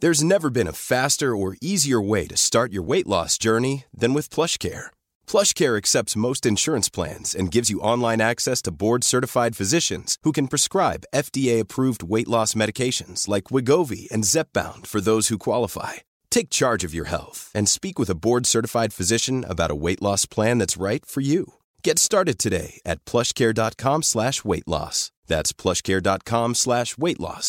There's never been a faster or easier way to start your weight loss journey than with PlushCare. PlushCare accepts most insurance plans and gives you online access to board-certified physicians who can prescribe FDA-approved weight loss medications like Wegovy and Zepbound for those who qualify. Take charge of your health and speak with a board-certified physician about a weight loss plan that's right for you. Get started today at PlushCare.com/weight-loss. That's PlushCare.com/weight-loss.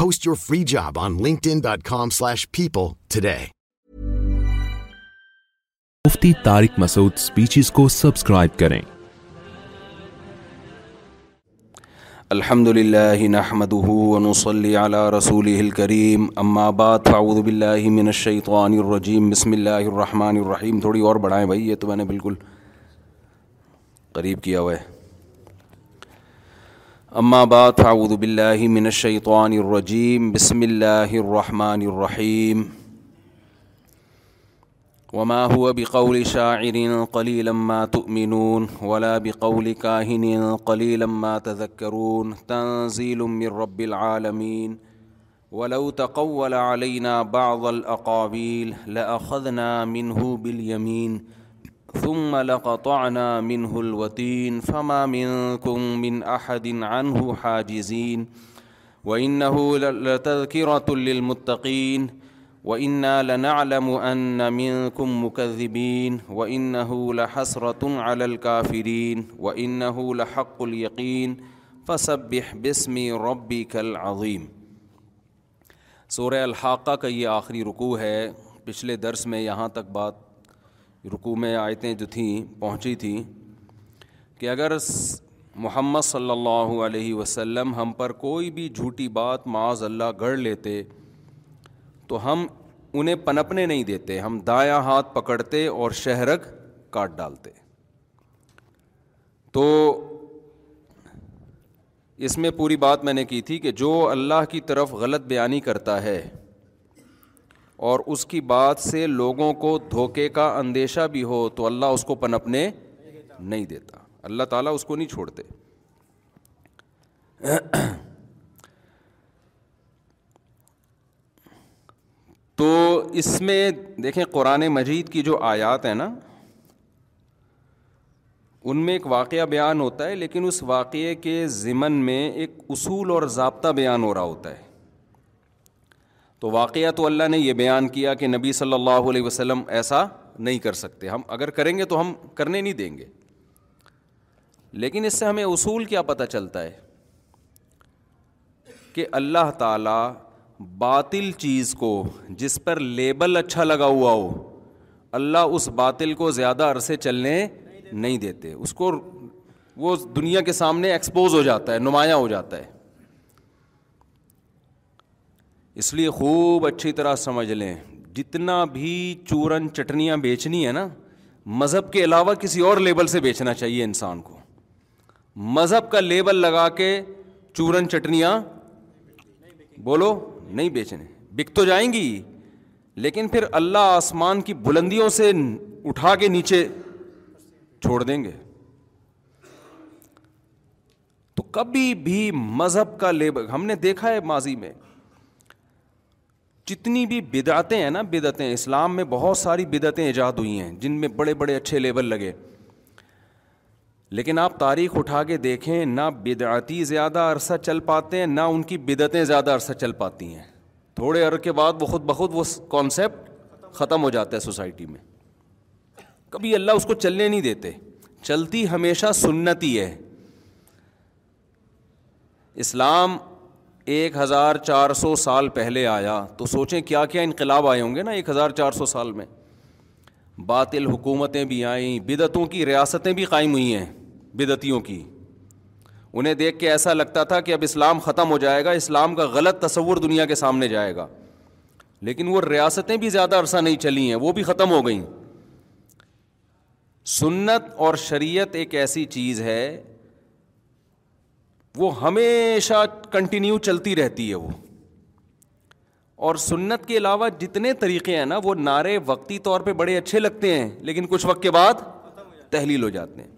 Post your free job on linkedin.com slash people today. Mufti Masood speeches کو subscribe کریں الحمد للہ نحمده ونصلي على رسوله الكریم اما بعد فاعوذ باللہ من الشیطان الرجیم بسم اللہ الرحمن الرحیم تھوڑی اور بڑھائیں بھائی یہ تو میں نے بالکل قریب کیا وہ اما بعد باللہ من الشیطان الرجیم بسم اللہ الرحمن الرحیم وما هو بقول شاعر ما تؤمنون ولا بقول كاهن قليلا ما تذكرون تنزيل من العالمین العالمين ولو تقول علينا بعض الأقابيل لأخذنا منہو بالیمین ثم لقطعنا منه الوتين فما منكم من أحد عنه حاجزين وإنه لتذكرة للمتقين وإنا لنعلم أن منكم مكذبين وإنه لحسرة على الكافرين وإنه لحق اليقين فسبح باسم ربك العظيم سورہ الحاقہ کا یہ آخری رکوع ہے پچھلے درس میں یہاں تک بات میں آیتیں جو تھیں پہنچی تھیں کہ اگر محمد صلی اللہ علیہ وسلم ہم پر کوئی بھی جھوٹی بات معاذ اللہ گھڑ لیتے تو ہم انہیں پنپنے نہیں دیتے ہم دایاں ہاتھ پکڑتے اور شہرک کاٹ ڈالتے تو اس میں پوری بات میں نے کی تھی کہ جو اللہ کی طرف غلط بیانی کرتا ہے اور اس کی بات سے لوگوں کو دھوکے کا اندیشہ بھی ہو تو اللہ اس کو پنپنے نہیں دیتا اللہ تعالیٰ اس کو نہیں چھوڑتے تو اس میں دیکھیں قرآن مجید کی جو آیات ہیں نا ان میں ایک واقعہ بیان ہوتا ہے لیکن اس واقعے کے ضمن میں ایک اصول اور ضابطہ بیان ہو رہا ہوتا ہے تو واقعہ تو اللہ نے یہ بیان کیا کہ نبی صلی اللہ علیہ وسلم ایسا نہیں کر سکتے ہم اگر کریں گے تو ہم کرنے نہیں دیں گے لیکن اس سے ہمیں اصول کیا پتہ چلتا ہے کہ اللہ تعالیٰ باطل چیز کو جس پر لیبل اچھا لگا ہوا ہو اللہ اس باطل کو زیادہ عرصے چلنے نہیں دیتے اس کو وہ دنیا کے سامنے ایکسپوز ہو جاتا ہے نمایاں ہو جاتا ہے اس لیے خوب اچھی طرح سمجھ لیں جتنا بھی چورن چٹنیاں بیچنی ہے نا مذہب کے علاوہ کسی اور لیبل سے بیچنا چاہیے انسان کو مذہب کا لیبل لگا کے چورن چٹنیاں بولو نہیں بیچنے بک تو جائیں گی لیکن پھر اللہ آسمان کی بلندیوں سے اٹھا کے نیچے چھوڑ دیں گے تو کبھی بھی مذہب کا لیبل ہم نے دیکھا ہے ماضی میں جتنی بھی بدعتیں ہیں نا بدعتیں اسلام میں بہت ساری بدعتیں ایجاد ہوئی ہیں جن میں بڑے بڑے اچھے لیبل لگے لیکن آپ تاریخ اٹھا کے دیکھیں نہ بدعتی زیادہ عرصہ چل پاتے ہیں نہ ان کی بدعتیں زیادہ عرصہ چل پاتی ہیں تھوڑے عرصے کے بعد وہ خود بخود وہ کانسیپٹ ختم ہو جاتا ہے سوسائٹی میں کبھی اللہ اس کو چلنے نہیں دیتے چلتی ہمیشہ سنتی ہے اسلام ایک ہزار چار سو سال پہلے آیا تو سوچیں کیا کیا انقلاب آئے ہوں گے نا ایک ہزار چار سو سال میں باطل حکومتیں بھی آئیں بدعتوں کی ریاستیں بھی قائم ہوئی ہیں بدعتیوں کی انہیں دیکھ کے ایسا لگتا تھا کہ اب اسلام ختم ہو جائے گا اسلام کا غلط تصور دنیا کے سامنے جائے گا لیکن وہ ریاستیں بھی زیادہ عرصہ نہیں چلی ہیں وہ بھی ختم ہو گئیں سنت اور شریعت ایک ایسی چیز ہے وہ ہمیشہ کنٹینیو چلتی رہتی ہے وہ اور سنت کے علاوہ جتنے طریقے ہیں نا وہ نعرے وقتی طور پہ بڑے اچھے لگتے ہیں لیکن کچھ وقت کے بعد تحلیل ہو جاتے ہیں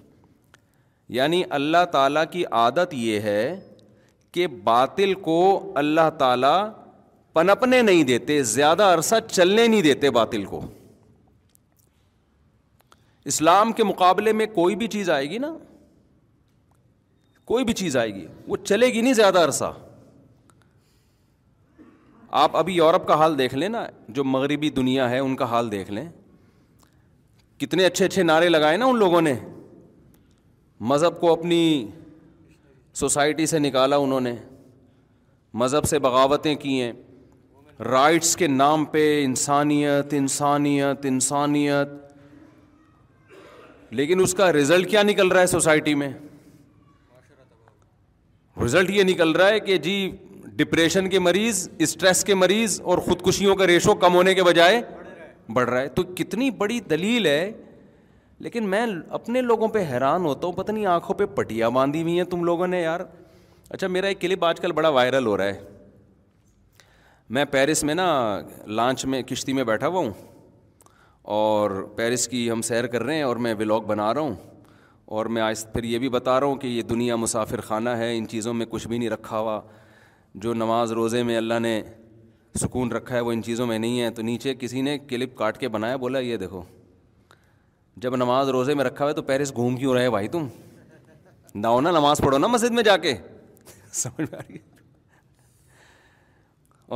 یعنی اللہ تعالیٰ کی عادت یہ ہے کہ باطل کو اللہ تعالیٰ پنپنے نہیں دیتے زیادہ عرصہ چلنے نہیں دیتے باطل کو اسلام کے مقابلے میں کوئی بھی چیز آئے گی نا کوئی بھی چیز آئے گی وہ چلے گی نہیں زیادہ عرصہ آپ ابھی یورپ کا حال دیکھ لیں نا جو مغربی دنیا ہے ان کا حال دیکھ لیں کتنے اچھے اچھے نعرے لگائے نا ان لوگوں نے مذہب کو اپنی سوسائٹی سے نکالا انہوں نے مذہب سے بغاوتیں کی ہیں رائٹس کے نام پہ انسانیت انسانیت انسانیت لیکن اس کا رزلٹ کیا نکل رہا ہے سوسائٹی میں رزلٹ یہ نکل رہا ہے کہ جی ڈپریشن کے مریض اسٹریس کے مریض اور خودکشیوں کا ریشو کم ہونے کے بجائے بڑھ رہا ہے تو کتنی بڑی دلیل ہے لیکن میں اپنے لوگوں پہ حیران ہوتا ہوں پتہ نہیں آنکھوں پہ پٹیاں باندھی ہوئی ہیں تم لوگوں نے یار اچھا میرا ایک کلپ آج کل بڑا وائرل ہو رہا ہے میں پیرس میں نا لانچ میں کشتی میں بیٹھا ہوا ہوں اور پیرس کی ہم سیر کر رہے ہیں اور میں ولاگ بنا رہا ہوں اور میں آج پھر یہ بھی بتا رہا ہوں کہ یہ دنیا مسافر خانہ ہے ان چیزوں میں کچھ بھی نہیں رکھا ہوا جو نماز روزے میں اللہ نے سکون رکھا ہے وہ ان چیزوں میں نہیں ہے تو نیچے کسی نے کلپ کاٹ کے بنایا بولا یہ دیکھو جب نماز روزے میں رکھا ہوا ہے تو پیرس گھوم کیوں رہے بھائی تم نہ ہو نا نماز پڑھو نا مسجد میں جا کے سمجھ میں آ رہی ہے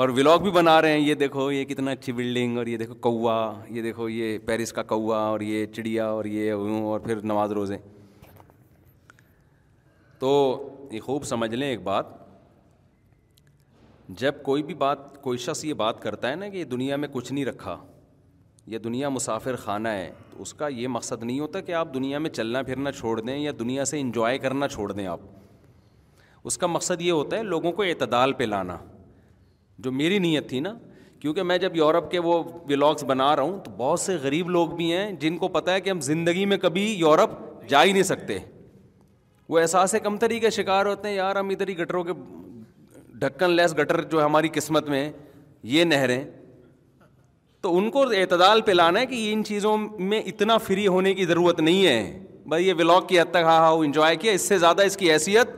اور ولاگ بھی بنا رہے ہیں یہ دیکھو یہ کتنا اچھی بلڈنگ اور یہ دیکھو کوا یہ دیکھو یہ پیرس کا کوا اور یہ چڑیا اور یہ اور پھر نماز روزے تو یہ خوب سمجھ لیں ایک بات جب کوئی بھی بات کوئی شخص یہ بات کرتا ہے نا کہ یہ دنیا میں کچھ نہیں رکھا یہ دنیا مسافر خانہ ہے تو اس کا یہ مقصد نہیں ہوتا کہ آپ دنیا میں چلنا پھرنا چھوڑ دیں یا دنیا سے انجوائے کرنا چھوڑ دیں آپ اس کا مقصد یہ ہوتا ہے لوگوں کو اعتدال پہ لانا جو میری نیت تھی نا کیونکہ میں جب یورپ کے وہ ولاگس بنا رہا ہوں تو بہت سے غریب لوگ بھی ہیں جن کو پتہ ہے کہ ہم زندگی میں کبھی یورپ جا ہی نہیں سکتے وہ احساس کمتری کے شکار ہوتے ہیں یار ہم ادھر ہی گٹروں کے ڈھکن لیس گٹر جو ہماری قسمت میں یہ نہریں تو ان کو اعتدال پہ لانا ہے کہ ان چیزوں میں اتنا فری ہونے کی ضرورت نہیں ہے بھائی یہ ولاگ کی حد تک ہاں ہا انجوائے کیا اس سے زیادہ اس کی حیثیت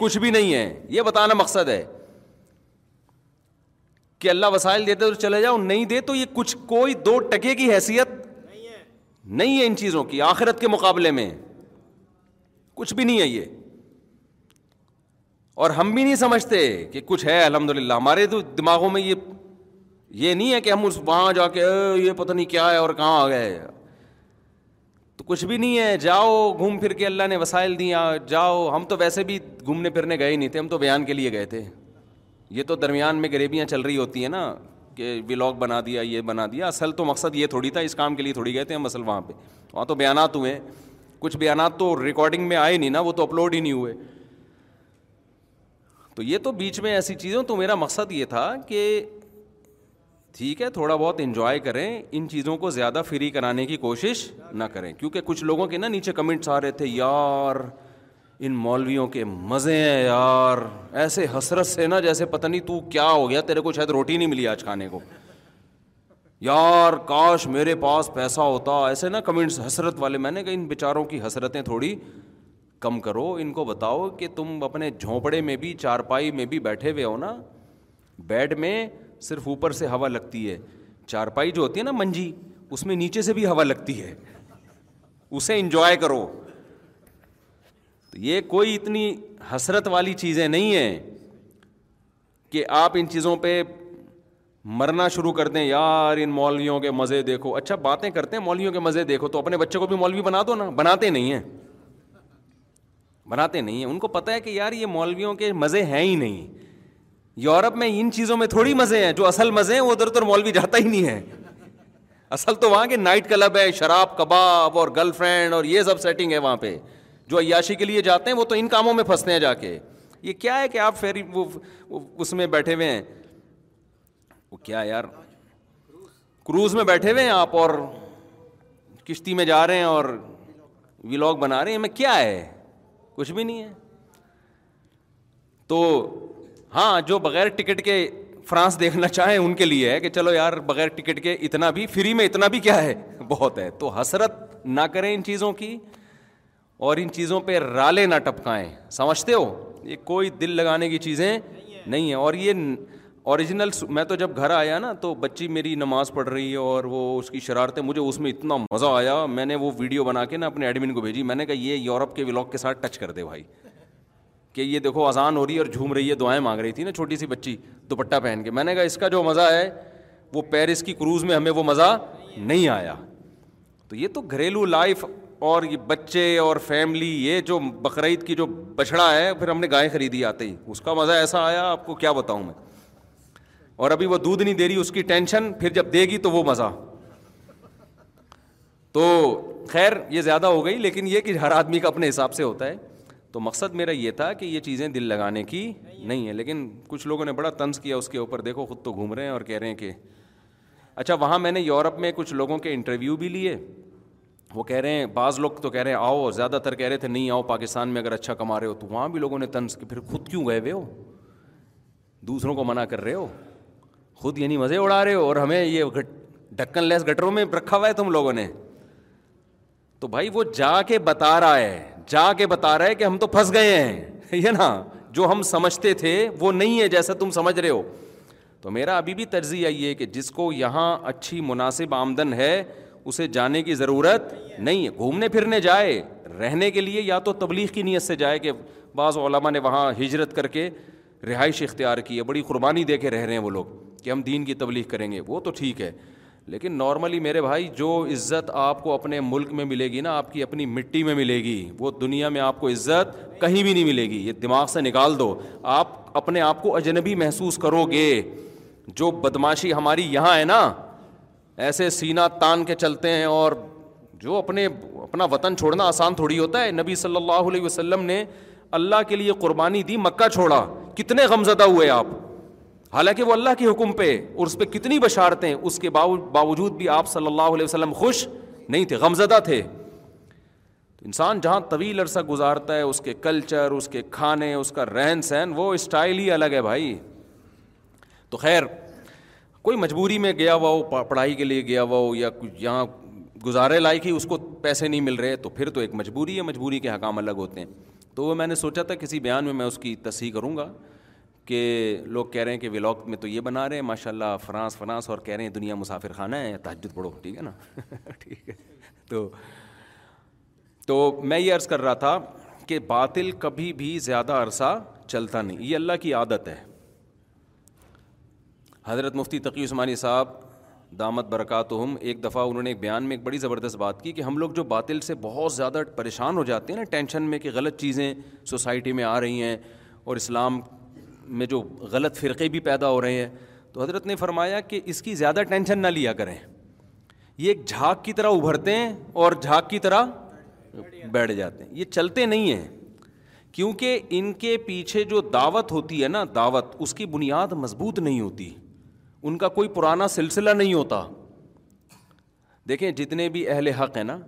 کچھ بھی نہیں ہے یہ بتانا مقصد ہے کہ اللہ وسائل دیتے تو چلے جاؤ نہیں دے تو یہ کچھ کوئی دو ٹکے کی حیثیت نہیں ہے ان چیزوں کی آخرت کے مقابلے میں کچھ بھی نہیں ہے یہ اور ہم بھی نہیں سمجھتے کہ کچھ ہے الحمد للہ ہمارے تو دماغوں میں یہ یہ نہیں ہے کہ ہم اس وہاں جا کے یہ پتہ نہیں کیا ہے اور کہاں آ گئے تو کچھ بھی نہیں ہے جاؤ گھوم پھر کے اللہ نے وسائل دیا جاؤ ہم تو ویسے بھی گھومنے پھرنے گئے ہی نہیں تھے ہم تو بیان کے لیے گئے تھے یہ تو درمیان میں غریبیاں چل رہی ہوتی ہیں نا کہ ولاگ بنا دیا یہ بنا دیا اصل تو مقصد یہ تھوڑی تھا اس کام کے لیے تھوڑی گئے تھے ہم اصل وہاں پہ وہاں تو بیانات ہیں کچھ بیانات تو ریکارڈنگ میں آئے نہیں نا وہ تو اپلوڈ ہی نہیں ہوئے تو یہ تو بیچ میں ایسی چیزیں تو میرا مقصد یہ تھا کہ ٹھیک ہے تھوڑا بہت انجوائے کریں ان چیزوں کو زیادہ فری کرانے کی کوشش نہ کریں کیونکہ کچھ لوگوں کے نا نیچے کمنٹس آ رہے تھے یار ان مولویوں کے مزے ہیں یار ایسے حسرت سے نا جیسے پتہ نہیں تو کیا ہو گیا تیرے کو شاید روٹی نہیں ملی آج کھانے کو یار کاش میرے پاس پیسہ ہوتا ایسے نا کمنٹس حسرت والے میں نے کہا ان بیچاروں کی حسرتیں تھوڑی کم کرو ان کو بتاؤ کہ تم اپنے جھونپڑے میں بھی چارپائی میں بھی بیٹھے ہوئے ہو نا بیڈ میں صرف اوپر سے ہوا لگتی ہے چارپائی جو ہوتی ہے نا منجی اس میں نیچے سے بھی ہوا لگتی ہے اسے انجوائے کرو تو یہ کوئی اتنی حسرت والی چیزیں نہیں ہیں کہ آپ ان چیزوں پہ مرنا شروع کر دیں یار ان مولویوں کے مزے دیکھو اچھا باتیں کرتے ہیں مولویوں کے مزے دیکھو تو اپنے بچے کو بھی مولوی بنا دو نا بناتے نہیں ہیں بناتے نہیں ہیں ان کو پتہ ہے کہ یار یہ مولویوں کے مزے ہیں ہی نہیں یورپ میں ان چیزوں میں تھوڑی مزے ہیں جو اصل مزے ہیں وہ ادھر ادھر مولوی جاتا ہی نہیں ہے اصل تو وہاں کے نائٹ کلب ہے شراب کباب اور گرل فرینڈ اور یہ سب سیٹنگ ہے وہاں پہ جو عیاشی کے لیے جاتے ہیں وہ تو ان کاموں میں پھنستے ہیں جا کے یہ کیا ہے کہ آپ پھر وہ اس میں بیٹھے ہوئے ہیں وہ کیا یار کروز میں بیٹھے ہوئے ہیں آپ اور کشتی میں جا رہے ہیں اور ولاگ بنا رہے ہیں میں کیا ہے کچھ بھی نہیں ہے تو ہاں جو بغیر ٹکٹ کے فرانس دیکھنا چاہیں ان کے لیے ہے کہ چلو یار بغیر ٹکٹ کے اتنا بھی فری میں اتنا بھی کیا ہے بہت ہے تو حسرت نہ کریں ان چیزوں کی اور ان چیزوں پہ رالے نہ ٹپکائیں سمجھتے ہو یہ کوئی دل لگانے کی چیزیں نہیں ہیں اور یہ اوریجنل میں تو جب گھر آیا نا تو بچی میری نماز پڑھ رہی ہے اور وہ اس کی شرارتیں مجھے اس میں اتنا مزہ آیا میں نے وہ ویڈیو بنا کے نا اپنے ایڈمن کو بھیجی میں نے کہا یہ یورپ کے ولاگ کے ساتھ ٹچ کر دے بھائی کہ یہ دیکھو اذان ہو رہی ہے اور جھوم رہی ہے دعائیں مانگ رہی تھی نا چھوٹی سی بچی دوپٹہ پہن کے میں نے کہا اس کا جو مزہ ہے وہ پیرس کی کروز میں ہمیں وہ مزہ نہیں آیا تو یہ تو گھریلو لائف اور یہ بچے اور فیملی یہ جو بقرعید کی جو بچھڑا ہے پھر ہم نے گائیں خریدی آتے ہی اس کا مزہ ایسا آیا آپ کو کیا بتاؤں میں اور ابھی وہ دودھ نہیں دے رہی اس کی ٹینشن پھر جب دے گی تو وہ مزہ تو خیر یہ زیادہ ہو گئی لیکن یہ کہ ہر آدمی کا اپنے حساب سے ہوتا ہے تو مقصد میرا یہ تھا کہ یہ چیزیں دل لگانے کی نہیں ہے لیکن کچھ لوگوں نے بڑا طنز کیا اس کے اوپر دیکھو خود تو گھوم رہے ہیں اور کہہ رہے ہیں کہ اچھا وہاں میں نے یورپ میں کچھ لوگوں کے انٹرویو بھی لیے وہ کہہ رہے ہیں بعض لوگ تو کہہ رہے ہیں آؤ زیادہ تر کہہ رہے تھے نہیں آؤ پاکستان میں اگر اچھا کما رہے ہو تو وہاں بھی لوگوں نے طنز کی پھر خود کیوں گئے ہوئے ہو دوسروں کو منع کر رہے ہو خود یعنی مزے اڑا رہے ہو اور ہمیں یہ ڈھکن لیس گٹروں میں رکھا ہوا ہے تم لوگوں نے تو بھائی وہ جا کے بتا رہا ہے جا کے بتا رہا ہے کہ ہم تو پھنس گئے ہیں یہ نا جو ہم سمجھتے تھے وہ نہیں ہے جیسا تم سمجھ رہے ہو تو میرا ابھی بھی ترجیح یہ ہے کہ جس کو یہاں اچھی مناسب آمدن ہے اسے جانے کی ضرورت نہیں ہے گھومنے پھرنے جائے رہنے کے لیے یا تو تبلیغ کی نیت سے جائے کہ بعض علماء نے وہاں ہجرت کر کے رہائش اختیار کی ہے بڑی قربانی دے کے رہ رہے ہیں وہ لوگ کہ ہم دین کی تبلیغ کریں گے وہ تو ٹھیک ہے لیکن نارملی میرے بھائی جو عزت آپ کو اپنے ملک میں ملے گی نا آپ کی اپنی مٹی میں ملے گی وہ دنیا میں آپ کو عزت کہیں بھی نہیں ملے گی یہ دماغ سے نکال دو آپ اپنے آپ کو اجنبی محسوس کرو گے جو بدماشی ہماری یہاں ہے نا ایسے سینہ تان کے چلتے ہیں اور جو اپنے اپنا وطن چھوڑنا آسان تھوڑی ہوتا ہے نبی صلی اللہ علیہ وسلم نے اللہ کے لیے قربانی دی مکہ چھوڑا کتنے غمزدہ ہوئے آپ حالانکہ وہ اللہ کے حکم پہ اور اس پہ کتنی بشارتیں اس کے باوجود بھی آپ صلی اللہ علیہ وسلم خوش نہیں تھے غمزدہ تھے انسان جہاں طویل عرصہ گزارتا ہے اس کے کلچر اس کے کھانے اس کا رہن سہن وہ اسٹائل ہی الگ ہے بھائی تو خیر کوئی مجبوری میں گیا ہوا ہو پڑھائی کے لیے گیا ہوا ہو یا یہاں گزارے لائق ہی اس کو پیسے نہیں مل رہے تو پھر تو ایک مجبوری ہے مجبوری کے حکام الگ ہوتے ہیں تو وہ میں نے سوچا تھا کسی بیان میں میں اس کی تصحیح کروں گا کہ لوگ کہہ رہے ہیں کہ ولاگ میں تو یہ بنا رہے ہیں ماشاء اللہ فرانس فرانس اور کہہ رہے ہیں دنیا مسافر خانہ ہے تحجد پڑھو ٹھیک ہے نا ٹھیک ہے تو تو میں یہ عرض کر رہا تھا کہ باطل کبھی بھی زیادہ عرصہ چلتا نہیں یہ اللہ کی عادت ہے حضرت مفتی تقی عثمانی صاحب دامت برکات ہم ایک دفعہ انہوں نے ایک بیان میں ایک بڑی زبردست بات کی کہ ہم لوگ جو باطل سے بہت زیادہ پریشان ہو جاتے ہیں نا ٹینشن میں کہ غلط چیزیں سوسائٹی میں آ رہی ہیں اور اسلام میں جو غلط فرقے بھی پیدا ہو رہے ہیں تو حضرت نے فرمایا کہ اس کی زیادہ ٹینشن نہ لیا کریں یہ ایک جھاگ کی طرح ابھرتے ہیں اور جھاگ کی طرح بیٹھ جاتے ہیں یہ چلتے نہیں ہیں کیونکہ ان کے پیچھے جو دعوت ہوتی ہے نا دعوت اس کی بنیاد مضبوط نہیں ہوتی ان کا کوئی پرانا سلسلہ نہیں ہوتا دیکھیں جتنے بھی اہل حق ہیں نا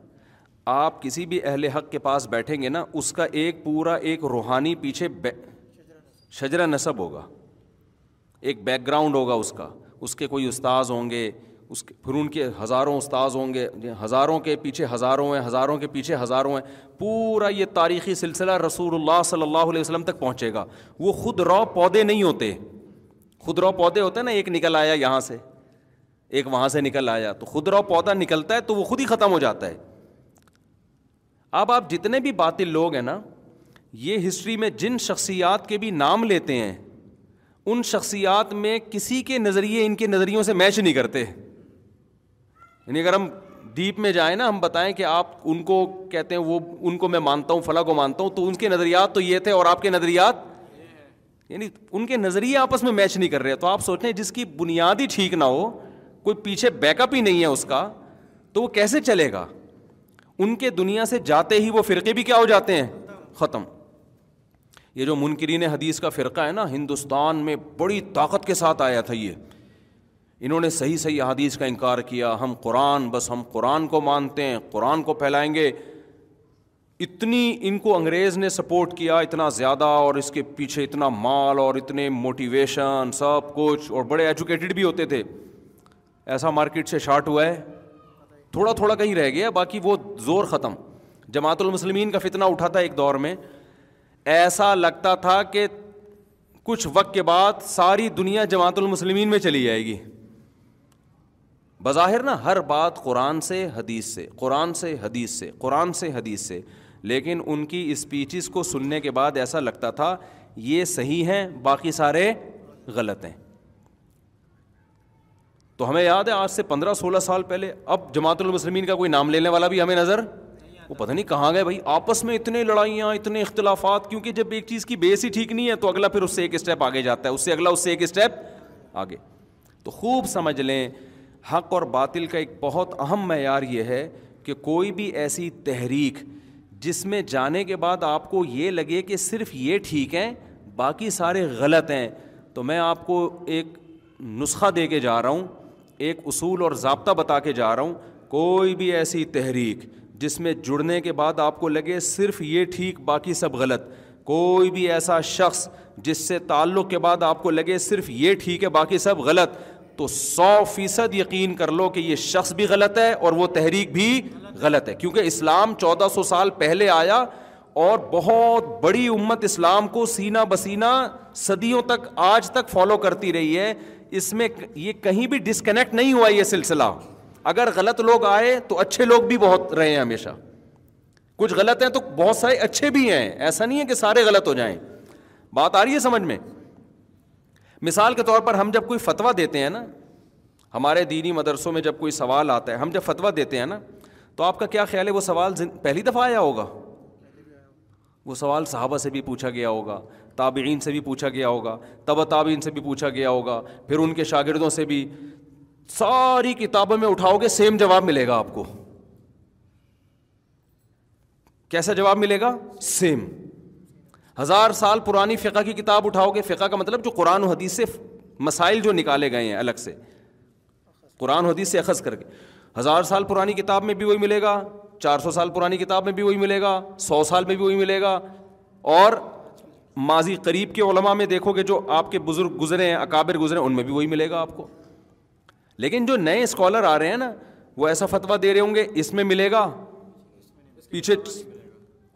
آپ کسی بھی اہل حق کے پاس بیٹھیں گے نا اس کا ایک پورا ایک روحانی پیچھے شجرا نصب ہوگا ایک بیک گراؤنڈ ہوگا اس کا اس کے کوئی استاذ ہوں گے اس کے پھر ان کے ہزاروں استاذ ہوں گے ہزاروں کے پیچھے ہزاروں ہیں ہزاروں کے پیچھے ہزاروں ہیں پورا یہ تاریخی سلسلہ رسول اللہ صلی اللہ علیہ وسلم تک پہنچے گا وہ خود رو پودے نہیں ہوتے خود رو پودے ہوتے ہیں نا ایک نکل آیا یہاں سے ایک وہاں سے نکل آیا تو خود رو پودا نکلتا ہے تو وہ خود ہی ختم ہو جاتا ہے اب آپ جتنے بھی باطل لوگ ہیں نا یہ ہسٹری میں جن شخصیات کے بھی نام لیتے ہیں ان شخصیات میں کسی کے نظریے ان کے نظریوں سے میچ نہیں کرتے یعنی اگر ہم ڈیپ میں جائیں نا ہم بتائیں کہ آپ ان کو کہتے ہیں وہ ان کو میں مانتا ہوں فلاں کو مانتا ہوں تو ان کے نظریات تو یہ تھے اور آپ کے نظریات یعنی ان کے نظریے آپس میں میچ نہیں کر رہے تو آپ سوچ رہے ہیں جس کی بنیاد ہی ٹھیک نہ ہو کوئی پیچھے بیک اپ ہی نہیں ہے اس کا تو وہ کیسے چلے گا ان کے دنیا سے جاتے ہی وہ فرقے بھی کیا ہو جاتے ہیں ختم یہ جو منکرین حدیث کا فرقہ ہے نا ہندوستان میں بڑی طاقت کے ساتھ آیا تھا یہ انہوں نے صحیح صحیح حدیث کا انکار کیا ہم قرآن بس ہم قرآن کو مانتے ہیں قرآن کو پھیلائیں گے اتنی ان کو انگریز نے سپورٹ کیا اتنا زیادہ اور اس کے پیچھے اتنا مال اور اتنے موٹیویشن سب کچھ اور بڑے ایجوکیٹڈ بھی ہوتے تھے ایسا مارکیٹ سے شارٹ ہوا ہے تھوڑا تھوڑا کہیں رہ گیا باقی وہ زور ختم جماعت المسلمین کا فتنہ اٹھا تھا ایک دور میں ایسا لگتا تھا کہ کچھ وقت کے بعد ساری دنیا جماعت المسلمین میں چلی جائے گی بظاہر نا ہر بات قرآن سے حدیث سے قرآن سے حدیث سے قرآن سے حدیث سے لیکن ان کی اسپیچز کو سننے کے بعد ایسا لگتا تھا یہ صحیح ہیں باقی سارے غلط ہیں تو ہمیں یاد ہے آج سے پندرہ سولہ سال پہلے اب جماعت المسلمین کا کوئی نام لینے والا بھی ہمیں نظر وہ پتہ نہیں کہاں گئے بھائی آپس میں اتنے لڑائیاں اتنے اختلافات کیونکہ جب ایک چیز کی بیس ہی ٹھیک نہیں ہے تو اگلا پھر اس سے ایک اسٹیپ آگے جاتا ہے اس سے اگلا اس سے ایک اسٹیپ آگے تو خوب سمجھ لیں حق اور باطل کا ایک بہت اہم معیار یہ ہے کہ کوئی بھی ایسی تحریک جس میں جانے کے بعد آپ کو یہ لگے کہ صرف یہ ٹھیک ہیں باقی سارے غلط ہیں تو میں آپ کو ایک نسخہ دے کے جا رہا ہوں ایک اصول اور ضابطہ بتا کے جا رہا ہوں کوئی بھی ایسی تحریک جس میں جڑنے کے بعد آپ کو لگے صرف یہ ٹھیک باقی سب غلط کوئی بھی ایسا شخص جس سے تعلق کے بعد آپ کو لگے صرف یہ ٹھیک ہے باقی سب غلط تو سو فیصد یقین کر لو کہ یہ شخص بھی غلط ہے اور وہ تحریک بھی غلط ہے کیونکہ اسلام چودہ سو سال پہلے آیا اور بہت بڑی امت اسلام کو سینہ بسینہ صدیوں تک آج تک فالو کرتی رہی ہے اس میں یہ کہیں بھی ڈسکنیکٹ نہیں ہوا یہ سلسلہ اگر غلط لوگ آئے تو اچھے لوگ بھی بہت رہے ہیں ہمیشہ کچھ غلط ہیں تو بہت سارے اچھے بھی ہیں ایسا نہیں ہے کہ سارے غلط ہو جائیں بات آ رہی ہے سمجھ میں مثال کے طور پر ہم جب کوئی فتویٰ دیتے ہیں نا ہمارے دینی مدرسوں میں جب کوئی سوال آتا ہے ہم جب فتویٰ دیتے ہیں نا تو آپ کا کیا خیال ہے وہ سوال پہلی دفعہ آیا ہوگا وہ سوال صحابہ سے بھی پوچھا گیا ہوگا تابعین سے بھی پوچھا گیا ہوگا تب تابعین سے بھی پوچھا گیا ہوگا پھر ان کے شاگردوں سے بھی ساری کتابوں میں اٹھاؤ گے سیم جواب ملے گا آپ کو کیسا جواب ملے گا سیم ہزار سال پرانی فقہ کی کتاب اٹھاؤ گے فقہ کا مطلب جو قرآن و حدیث سے مسائل جو نکالے گئے ہیں الگ سے قرآن و حدیث سے اخذ کر کے ہزار سال پرانی کتاب میں بھی وہی ملے گا چار سو سال پرانی کتاب میں بھی وہی ملے گا سو سال میں بھی وہی ملے گا اور ماضی قریب کے علماء میں دیکھو گے جو آپ کے بزرگ گزرے ہیں اکابر گزرے ہیں ان میں بھی وہی ملے گا آپ کو لیکن جو نئے اسکالر آ رہے ہیں نا وہ ایسا فتویٰ دے رہے ہوں گے اس میں ملے گا پیچھے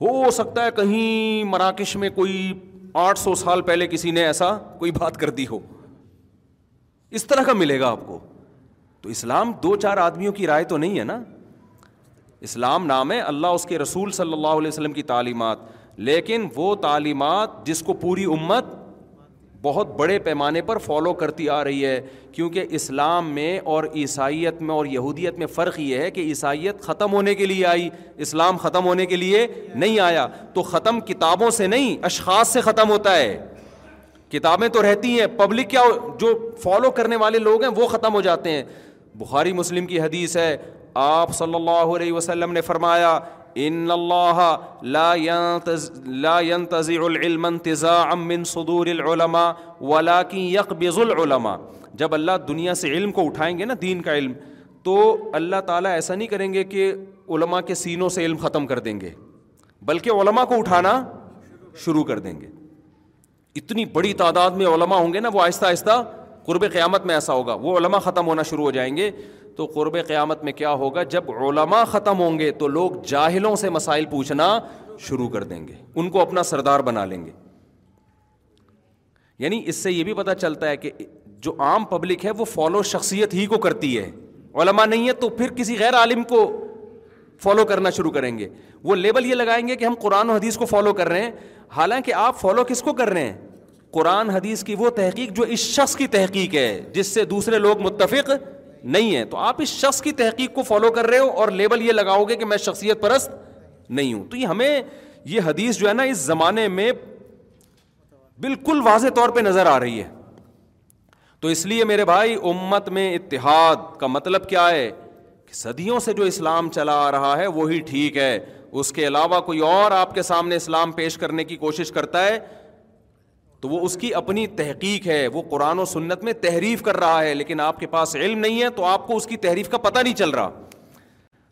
ہو سکتا ہے کہیں مراکش میں کوئی آٹھ سو سال پہلے کسی نے ایسا کوئی بات کر دی ہو اس طرح کا ملے گا آپ کو تو اسلام دو چار آدمیوں کی رائے تو نہیں ہے نا اسلام نام ہے اللہ اس کے رسول صلی اللہ علیہ وسلم کی تعلیمات لیکن وہ تعلیمات جس کو پوری امت بہت بڑے پیمانے پر فالو کرتی آ رہی ہے کیونکہ اسلام میں اور عیسائیت میں اور یہودیت میں فرق یہ ہے کہ عیسائیت ختم ہونے کے لیے آئی اسلام ختم ہونے کے لیے نہیں آیا تو ختم کتابوں سے نہیں اشخاص سے ختم ہوتا ہے کتابیں تو رہتی ہیں پبلک کیا جو فالو کرنے والے لوگ ہیں وہ ختم ہو جاتے ہیں بخاری مسلم کی حدیث ہے آپ صلی اللہ علیہ وسلم نے فرمایا ان اللہ لا العلم انتزاعا من صدور العلماء العلماء جب اللہ دنیا سے علم کو اٹھائیں گے نا دین کا علم تو اللہ تعالیٰ ایسا نہیں کریں گے کہ علماء کے سینوں سے علم ختم کر دیں گے بلکہ علماء کو اٹھانا شروع کر دیں گے اتنی بڑی تعداد میں علماء ہوں گے نا وہ آہستہ آہستہ قرب قیامت میں ایسا ہوگا وہ علماء ختم ہونا شروع ہو جائیں گے تو قرب قیامت میں کیا ہوگا جب علماء ختم ہوں گے تو لوگ جاہلوں سے مسائل پوچھنا شروع کر دیں گے ان کو اپنا سردار بنا لیں گے یعنی اس سے یہ بھی پتہ چلتا ہے کہ جو عام پبلک ہے وہ فالو شخصیت ہی کو کرتی ہے علماء نہیں ہے تو پھر کسی غیر عالم کو فالو کرنا شروع کریں گے وہ لیبل یہ لگائیں گے کہ ہم قرآن و حدیث کو فالو کر رہے ہیں حالانکہ آپ فالو کس کو کر رہے ہیں قرآن حدیث کی وہ تحقیق جو اس شخص کی تحقیق ہے جس سے دوسرے لوگ متفق نہیں ہے تو آپ اس شخص کی تحقیق کو فالو کر رہے ہو اور لیبل یہ لگاؤ گے کہ میں شخصیت پرست نہیں ہوں تو یہ ہمیں یہ حدیث جو ہے نا اس زمانے میں بالکل واضح طور پہ نظر آ رہی ہے تو اس لیے میرے بھائی امت میں اتحاد کا مطلب کیا ہے کہ صدیوں سے جو اسلام چلا آ رہا ہے وہی ٹھیک ہے اس کے علاوہ کوئی اور آپ کے سامنے اسلام پیش کرنے کی کوشش کرتا ہے تو وہ اس کی اپنی تحقیق ہے وہ قرآن و سنت میں تحریف کر رہا ہے لیکن آپ کے پاس علم نہیں ہے تو آپ کو اس کی تحریف کا پتہ نہیں چل رہا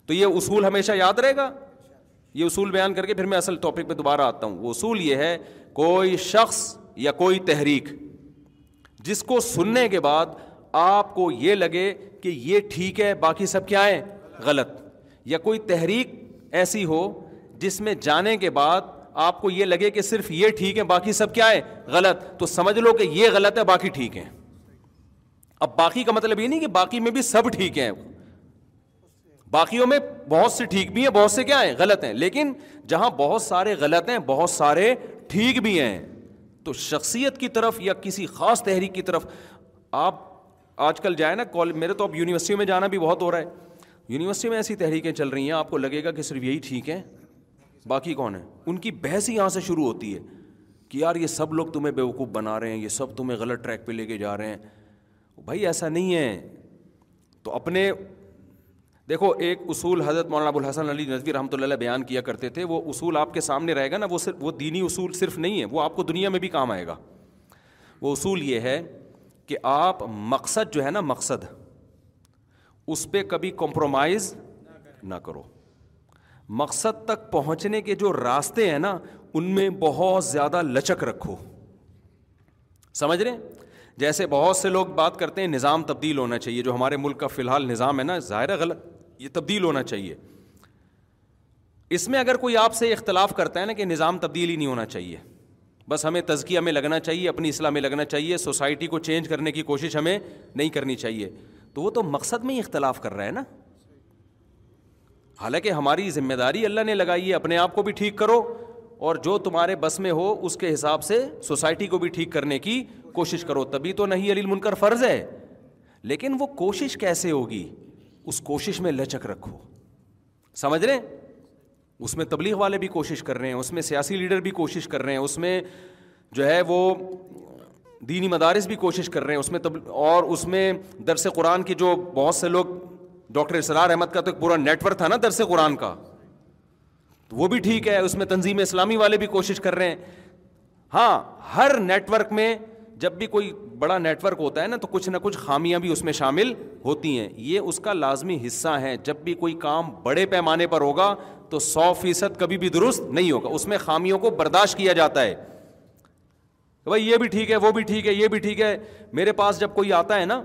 تو یہ اصول ہمیشہ یاد رہے گا یہ اصول بیان کر کے پھر میں اصل ٹاپک پہ دوبارہ آتا ہوں وہ اصول یہ ہے کوئی شخص یا کوئی تحریک جس کو سننے کے بعد آپ کو یہ لگے کہ یہ ٹھیک ہے باقی سب کیا ہے غلط یا کوئی تحریک ایسی ہو جس میں جانے کے بعد آپ کو یہ لگے کہ صرف یہ ٹھیک ہے باقی سب کیا ہے غلط تو سمجھ لو کہ یہ غلط ہے باقی ٹھیک ہے اب باقی کا مطلب یہ نہیں کہ باقی میں بھی سب ٹھیک ہیں باقیوں میں بہت سے ٹھیک بھی ہیں بہت سے کیا ہیں غلط ہیں لیکن جہاں بہت سارے غلط ہیں بہت سارے ٹھیک بھی ہیں تو شخصیت کی طرف یا کسی خاص تحریک کی طرف آپ آج کل جائیں نا کالج میرے تو اب یونیورسٹی میں جانا بھی بہت ہو رہا ہے یونیورسٹی میں ایسی تحریکیں چل رہی ہیں آپ کو لگے گا کہ صرف یہی ٹھیک ہے باقی کون ہے ان کی بحث ہی یہاں سے شروع ہوتی ہے کہ یار یہ سب لوگ تمہیں بیوقوف بنا رہے ہیں یہ سب تمہیں غلط ٹریک پہ لے کے جا رہے ہیں بھائی ایسا نہیں ہے تو اپنے دیکھو ایک اصول حضرت مولانا ابوالحسن علی نظوی رحمۃ اللہ بیان کیا کرتے تھے وہ اصول آپ کے سامنے رہے گا نا وہ صرف وہ دینی اصول صرف نہیں ہے وہ آپ کو دنیا میں بھی کام آئے گا وہ اصول یہ ہے کہ آپ مقصد جو ہے نا مقصد اس پہ کبھی کمپرومائز نہ کرو مقصد تک پہنچنے کے جو راستے ہیں نا ان میں بہت زیادہ لچک رکھو سمجھ رہے ہیں جیسے بہت سے لوگ بات کرتے ہیں نظام تبدیل ہونا چاہیے جو ہمارے ملک کا فی الحال نظام ہے نا ظاہر غلط یہ تبدیل ہونا چاہیے اس میں اگر کوئی آپ سے اختلاف کرتا ہے نا کہ نظام تبدیل ہی نہیں ہونا چاہیے بس ہمیں تزکیہ میں لگنا چاہیے اپنی اصلاح میں لگنا چاہیے سوسائٹی کو چینج کرنے کی کوشش ہمیں نہیں کرنی چاہیے تو وہ تو مقصد میں ہی اختلاف کر رہا ہے نا حالانکہ ہماری ذمہ داری اللہ نے لگائی ہے اپنے آپ کو بھی ٹھیک کرو اور جو تمہارے بس میں ہو اس کے حساب سے سوسائٹی کو بھی ٹھیک کرنے کی کوشش کرو تبھی تو نہیں علی منکر فرض ہے لیکن وہ کوشش کیسے ہوگی اس کوشش میں لچک رکھو سمجھ رہے ہیں اس میں تبلیغ والے بھی کوشش کر رہے ہیں اس میں سیاسی لیڈر بھی کوشش کر رہے ہیں اس میں جو ہے وہ دینی مدارس بھی کوشش کر رہے ہیں اس میں تب اور اس میں درس قرآن کے جو بہت سے لوگ ڈاکٹر اسرار احمد کا تو ایک پورا نیٹ ورک تھا نا درس قرآن کا تو وہ بھی ٹھیک ہے اس میں تنظیم اسلامی والے بھی کوشش کر رہے ہیں ہاں ہر نیٹ ورک میں جب بھی کوئی بڑا نیٹ ورک ہوتا ہے نا تو کچھ نہ کچھ خامیاں بھی اس میں شامل ہوتی ہیں یہ اس کا لازمی حصہ ہے جب بھی کوئی کام بڑے پیمانے پر ہوگا تو سو فیصد کبھی بھی درست نہیں ہوگا اس میں خامیوں کو برداشت کیا جاتا ہے بھائی یہ بھی ٹھیک ہے وہ بھی ٹھیک ہے یہ بھی ٹھیک ہے میرے پاس جب کوئی آتا ہے نا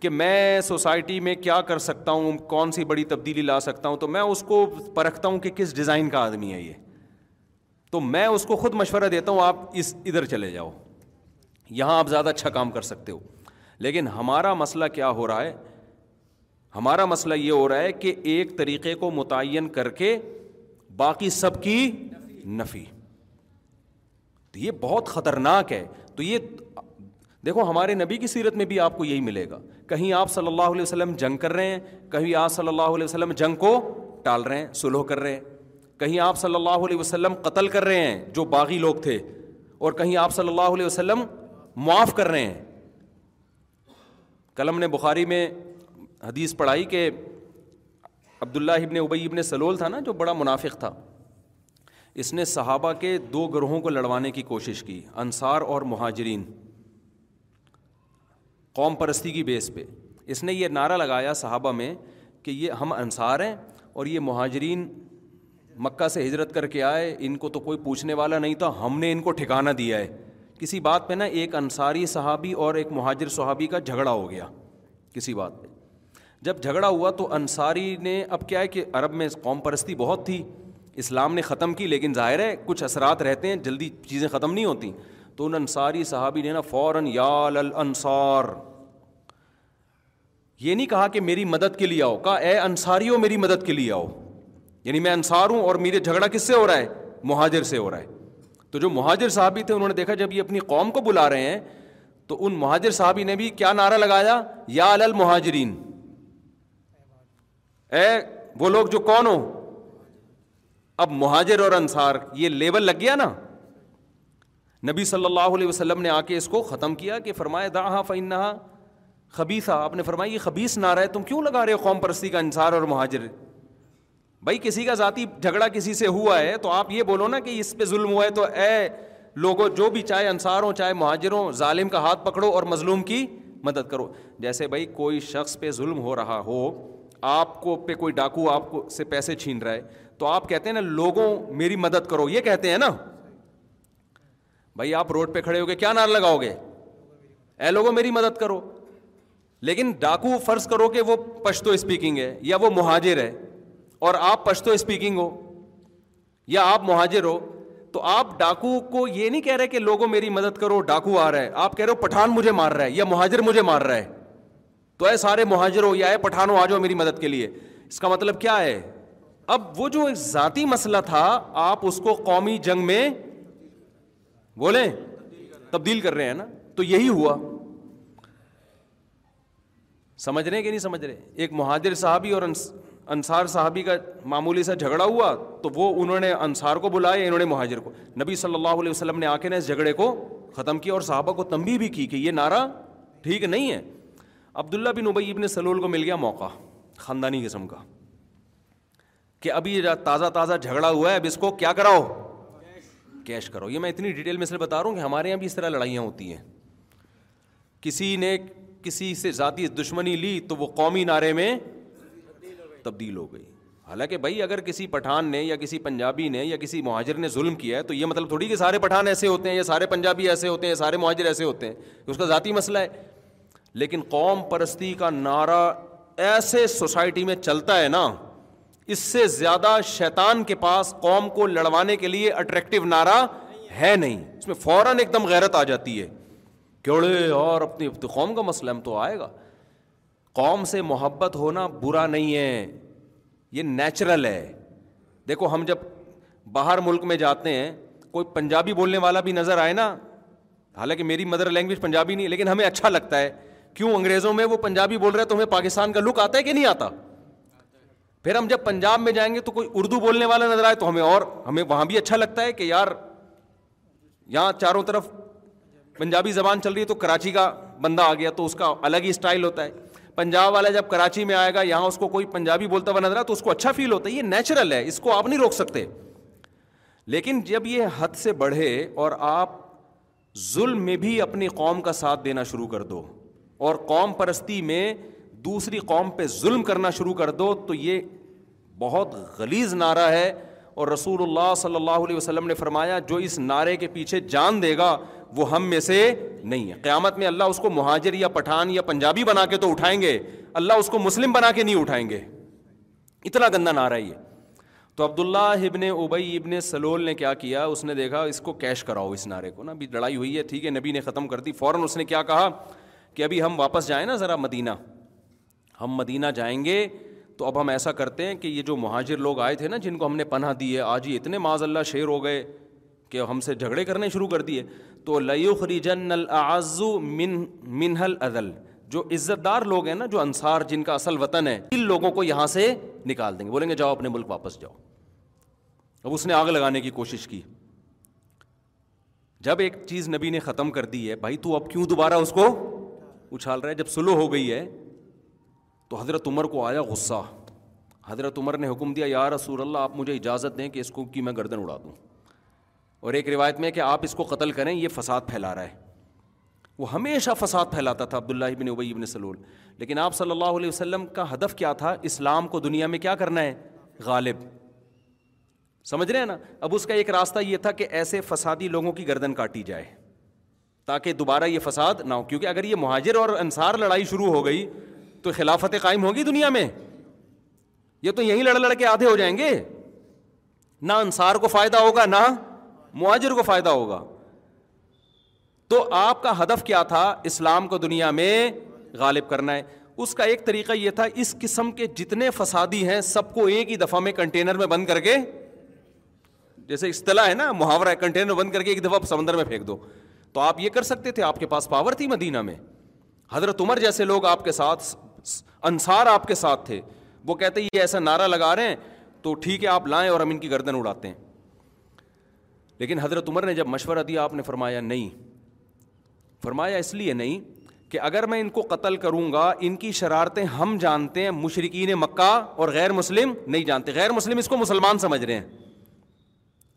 کہ میں سوسائٹی میں کیا کر سکتا ہوں کون سی بڑی تبدیلی لا سکتا ہوں تو میں اس کو پرکھتا ہوں کہ کس ڈیزائن کا آدمی ہے یہ تو میں اس کو خود مشورہ دیتا ہوں آپ اس ادھر چلے جاؤ یہاں آپ زیادہ اچھا کام کر سکتے ہو لیکن ہمارا مسئلہ کیا ہو رہا ہے ہمارا مسئلہ یہ ہو رہا ہے کہ ایک طریقے کو متعین کر کے باقی سب کی نفی تو یہ بہت خطرناک ہے تو یہ دیکھو ہمارے نبی کی سیرت میں بھی آپ کو یہی ملے گا کہیں آپ صلی اللہ علیہ وسلم جنگ کر رہے ہیں کہیں آپ صلی اللہ علیہ وسلم جنگ کو ٹال رہے ہیں سلو کر رہے ہیں کہیں آپ صلی اللہ علیہ وسلم قتل کر رہے ہیں جو باغی لوگ تھے اور کہیں آپ صلی اللہ علیہ وسلم معاف کر رہے ہیں قلم نے بخاری میں حدیث پڑھائی کہ عبداللہ ابن ابئی ابن سلول تھا نا جو بڑا منافق تھا اس نے صحابہ کے دو گروہوں کو لڑوانے کی کوشش کی انصار اور مہاجرین قوم پرستی کی بیس پہ اس نے یہ نعرہ لگایا صحابہ میں کہ یہ ہم انصار ہیں اور یہ مہاجرین مکہ سے ہجرت کر کے آئے ان کو تو کوئی پوچھنے والا نہیں تھا ہم نے ان کو ٹھکانہ دیا ہے کسی بات پہ نا ایک انصاری صحابی اور ایک مہاجر صحابی کا جھگڑا ہو گیا کسی بات پہ جب جھگڑا ہوا تو انصاری نے اب کیا ہے کہ عرب میں قوم پرستی بہت تھی اسلام نے ختم کی لیکن ظاہر ہے کچھ اثرات رہتے ہیں جلدی چیزیں ختم نہیں ہوتیں تو ان انصاری صحابی نے نا فوراً یا نہیں کہا کہ میری مدد کے لیے آؤ کہا اے انصاری ہو میری مدد کے لیے آؤ یعنی میں انصار ہوں اور میرے جھگڑا کس سے ہو رہا ہے مہاجر سے ہو رہا ہے تو جو مہاجر صاحبی تھے انہوں نے دیکھا جب یہ اپنی قوم کو بلا رہے ہیں تو ان مہاجر صاحبی نے بھی کیا نعرہ لگایا یا لل مہاجرین اے وہ لوگ جو کون ہو اب مہاجر اور انصار یہ لیبل لگ گیا نا نبی صلی اللہ علیہ وسلم نے آ کے اس کو ختم کیا کہ فرمائے دا ہاں فن خبیسا آپ نے فرمایا یہ خبیص نہ رہے ہے تم کیوں لگا رہے ہو قوم پرستی کا انصار اور مہاجر بھائی کسی کا ذاتی جھگڑا کسی سے ہوا ہے تو آپ یہ بولو نا کہ اس پہ ظلم ہوا ہے تو اے لوگوں جو بھی چاہے انصار ہوں چاہے مہاجر ہوں ظالم کا ہاتھ پکڑو اور مظلوم کی مدد کرو جیسے بھائی کوئی شخص پہ ظلم ہو رہا ہو آپ کو پہ کوئی ڈاکو آپ کو سے پیسے چھین رہا ہے تو آپ کہتے ہیں نا لوگوں میری مدد کرو یہ کہتے ہیں نا بھائی آپ روڈ پہ کھڑے ہو کے کیا نعرہ لگاؤ گے اے لوگوں میری مدد کرو لیکن ڈاکو فرض کرو کہ وہ پشتو اسپیکنگ ہے یا وہ مہاجر ہے اور آپ پشتو اسپیکنگ ہو یا آپ مہاجر ہو تو آپ ڈاکو کو یہ نہیں کہہ رہے کہ لوگوں میری مدد کرو ڈاکو آ رہا ہے آپ کہہ رہے ہو پٹھان مجھے مار رہا ہے یا مہاجر مجھے مار رہا ہے تو اے سارے مہاجر ہو یا اے پٹھان ہو آ جاؤ میری مدد کے لیے اس کا مطلب کیا ہے اب وہ جو ذاتی مسئلہ تھا آپ اس کو قومی جنگ میں بولیں تبدیل کر رہے ہیں نا تو یہی ہوا سمجھ رہے کہ نہیں سمجھ رہے ایک مہاجر صاحبی اور انصار صاحبی کا معمولی سا جھگڑا ہوا تو وہ انہوں نے انصار کو بلایا انہوں نے مہاجر کو نبی صلی اللہ علیہ وسلم نے آ کے نا اس جھگڑے کو ختم کیا اور صحابہ کو تمبی بھی کی کہ یہ نعرہ ٹھیک نہیں ہے عبداللہ بن ابئی ابن سلول کو مل گیا موقع خاندانی قسم کا کہ ابھی تازہ تازہ جھگڑا ہوا ہے اب اس کو کیا کراؤ کیش کرو یہ میں اتنی ڈیٹیل میں اس لیے بتا رہا ہوں کہ ہمارے یہاں بھی اس طرح لڑائیاں ہوتی ہیں کسی نے کسی سے ذاتی دشمنی لی تو وہ قومی نعرے میں تبدیل ہو گئی حالانکہ بھائی اگر کسی پٹھان نے یا کسی پنجابی نے یا کسی مہاجر نے ظلم کیا ہے تو یہ مطلب تھوڑی کہ سارے پٹھان ایسے ہوتے ہیں یا سارے پنجابی ایسے ہوتے ہیں یا سارے مہاجر ایسے ہوتے ہیں کہ اس کا ذاتی مسئلہ ہے لیکن قوم پرستی کا نعرہ ایسے سوسائٹی میں چلتا ہے نا اس سے زیادہ شیطان کے پاس قوم کو لڑوانے کے لیے اٹریکٹو نعرہ ہے نہیں اس میں فوراً ایک دم غیرت آ جاتی ہے کیڑے اور اپنی قوم کا مسئلہ ہم تو آئے گا قوم سے محبت ہونا برا نہیں ہے یہ نیچرل ہے دیکھو ہم جب باہر ملک میں جاتے ہیں کوئی پنجابی بولنے والا بھی نظر آئے نا حالانکہ میری مدر لینگویج پنجابی نہیں لیکن ہمیں اچھا لگتا ہے کیوں انگریزوں میں وہ پنجابی بول رہے ہیں تو ہمیں پاکستان کا لک آتا ہے کہ نہیں آتا پھر ہم جب پنجاب میں جائیں گے تو کوئی اردو بولنے والا نظر آئے تو ہمیں اور ہمیں وہاں بھی اچھا لگتا ہے کہ یار یہاں چاروں طرف پنجابی زبان چل رہی ہے تو کراچی کا بندہ آ گیا تو اس کا الگ ہی اسٹائل ہوتا ہے پنجاب والا جب کراچی میں آئے گا یہاں اس کو کوئی پنجابی بولتا ہوا نظر آئے تو اس کو اچھا فیل ہوتا ہے یہ نیچرل ہے اس کو آپ نہیں روک سکتے لیکن جب یہ حد سے بڑھے اور آپ ظلم میں بھی اپنی قوم کا ساتھ دینا شروع کر دو اور قوم پرستی میں دوسری قوم پہ ظلم کرنا شروع کر دو تو یہ بہت غلیظ نعرہ ہے اور رسول اللہ صلی اللہ علیہ وسلم نے فرمایا جو اس نعرے کے پیچھے جان دے گا وہ ہم میں سے نہیں ہے قیامت میں اللہ اس کو مہاجر یا پٹھان یا پنجابی بنا کے تو اٹھائیں گے اللہ اس کو مسلم بنا کے نہیں اٹھائیں گے اتنا گندا نعرہ یہ تو عبداللہ ابن اوبئی ابن سلول نے کیا کیا اس نے دیکھا اس کو کیش کراؤ اس نعرے کو نا ابھی لڑائی ہوئی ہے ٹھیک ہے نبی نے ختم کر دی فوراً اس نے کیا کہا کہ ابھی ہم واپس جائیں نا ذرا مدینہ ہم مدینہ جائیں گے تو اب ہم ایسا کرتے ہیں کہ یہ جو مہاجر لوگ آئے تھے نا جن کو ہم نے پناہ دی ہے آج ہی اتنے معذ اللہ شعر ہو گئے کہ ہم سے جھگڑے کرنے شروع کر دیے تو لئیخری جن من منہل عدل جو عزت دار لوگ ہیں نا جو انصار جن کا اصل وطن ہے ان لوگوں کو یہاں سے نکال دیں گے بولیں گے جاؤ اپنے ملک واپس جاؤ اب اس نے آگ لگانے کی کوشش کی جب ایک چیز نبی نے ختم کر دی ہے بھائی تو اب کیوں دوبارہ اس کو اچھال رہا ہے جب سلو ہو گئی ہے تو حضرت عمر کو آیا غصہ حضرت عمر نے حکم دیا یا رسول اللہ آپ مجھے اجازت دیں کہ اس کو کی میں گردن اڑا دوں اور ایک روایت میں کہ آپ اس کو قتل کریں یہ فساد پھیلا رہا ہے وہ ہمیشہ فساد پھیلاتا تھا عبداللہ ابن ابئی ابن سلول لیکن آپ صلی اللہ علیہ وسلم کا ہدف کیا تھا اسلام کو دنیا میں کیا کرنا ہے غالب سمجھ رہے ہیں نا اب اس کا ایک راستہ یہ تھا کہ ایسے فسادی لوگوں کی گردن کاٹی جائے تاکہ دوبارہ یہ فساد نہ ہو کیونکہ اگر یہ مہاجر اور انصار لڑائی شروع ہو گئی تو خلافتیں قائم ہوگی دنیا میں یہ تو یہیں لڑ لڑ کے آدھے ہو جائیں گے نہ انصار کو فائدہ ہوگا نہ کو فائدہ ہوگا تو آپ کا ہدف کیا تھا اسلام کو دنیا میں غالب کرنا ہے اس کا ایک طریقہ یہ تھا اس قسم کے جتنے فسادی ہیں سب کو ایک ہی دفعہ میں کنٹینر میں بند کر کے جیسے اصطلاح ہے نا محاورہ ہے کنٹینر بند کر کے ایک دفعہ سمندر میں پھینک دو تو آپ یہ کر سکتے تھے آپ کے پاس پاور تھی مدینہ میں حضرت عمر جیسے لوگ آپ کے ساتھ انصار آپ کے ساتھ تھے وہ کہتے یہ ایسا نعرہ لگا رہے ہیں تو ٹھیک ہے آپ لائیں اور ہم ان کی گردن اڑاتے ہیں لیکن حضرت عمر نے جب مشورہ دیا آپ نے فرمایا نہیں فرمایا اس لیے نہیں کہ اگر میں ان کو قتل کروں گا ان کی شرارتیں ہم جانتے ہیں مشرقین مکہ اور غیر مسلم نہیں جانتے غیر مسلم اس کو مسلمان سمجھ رہے ہیں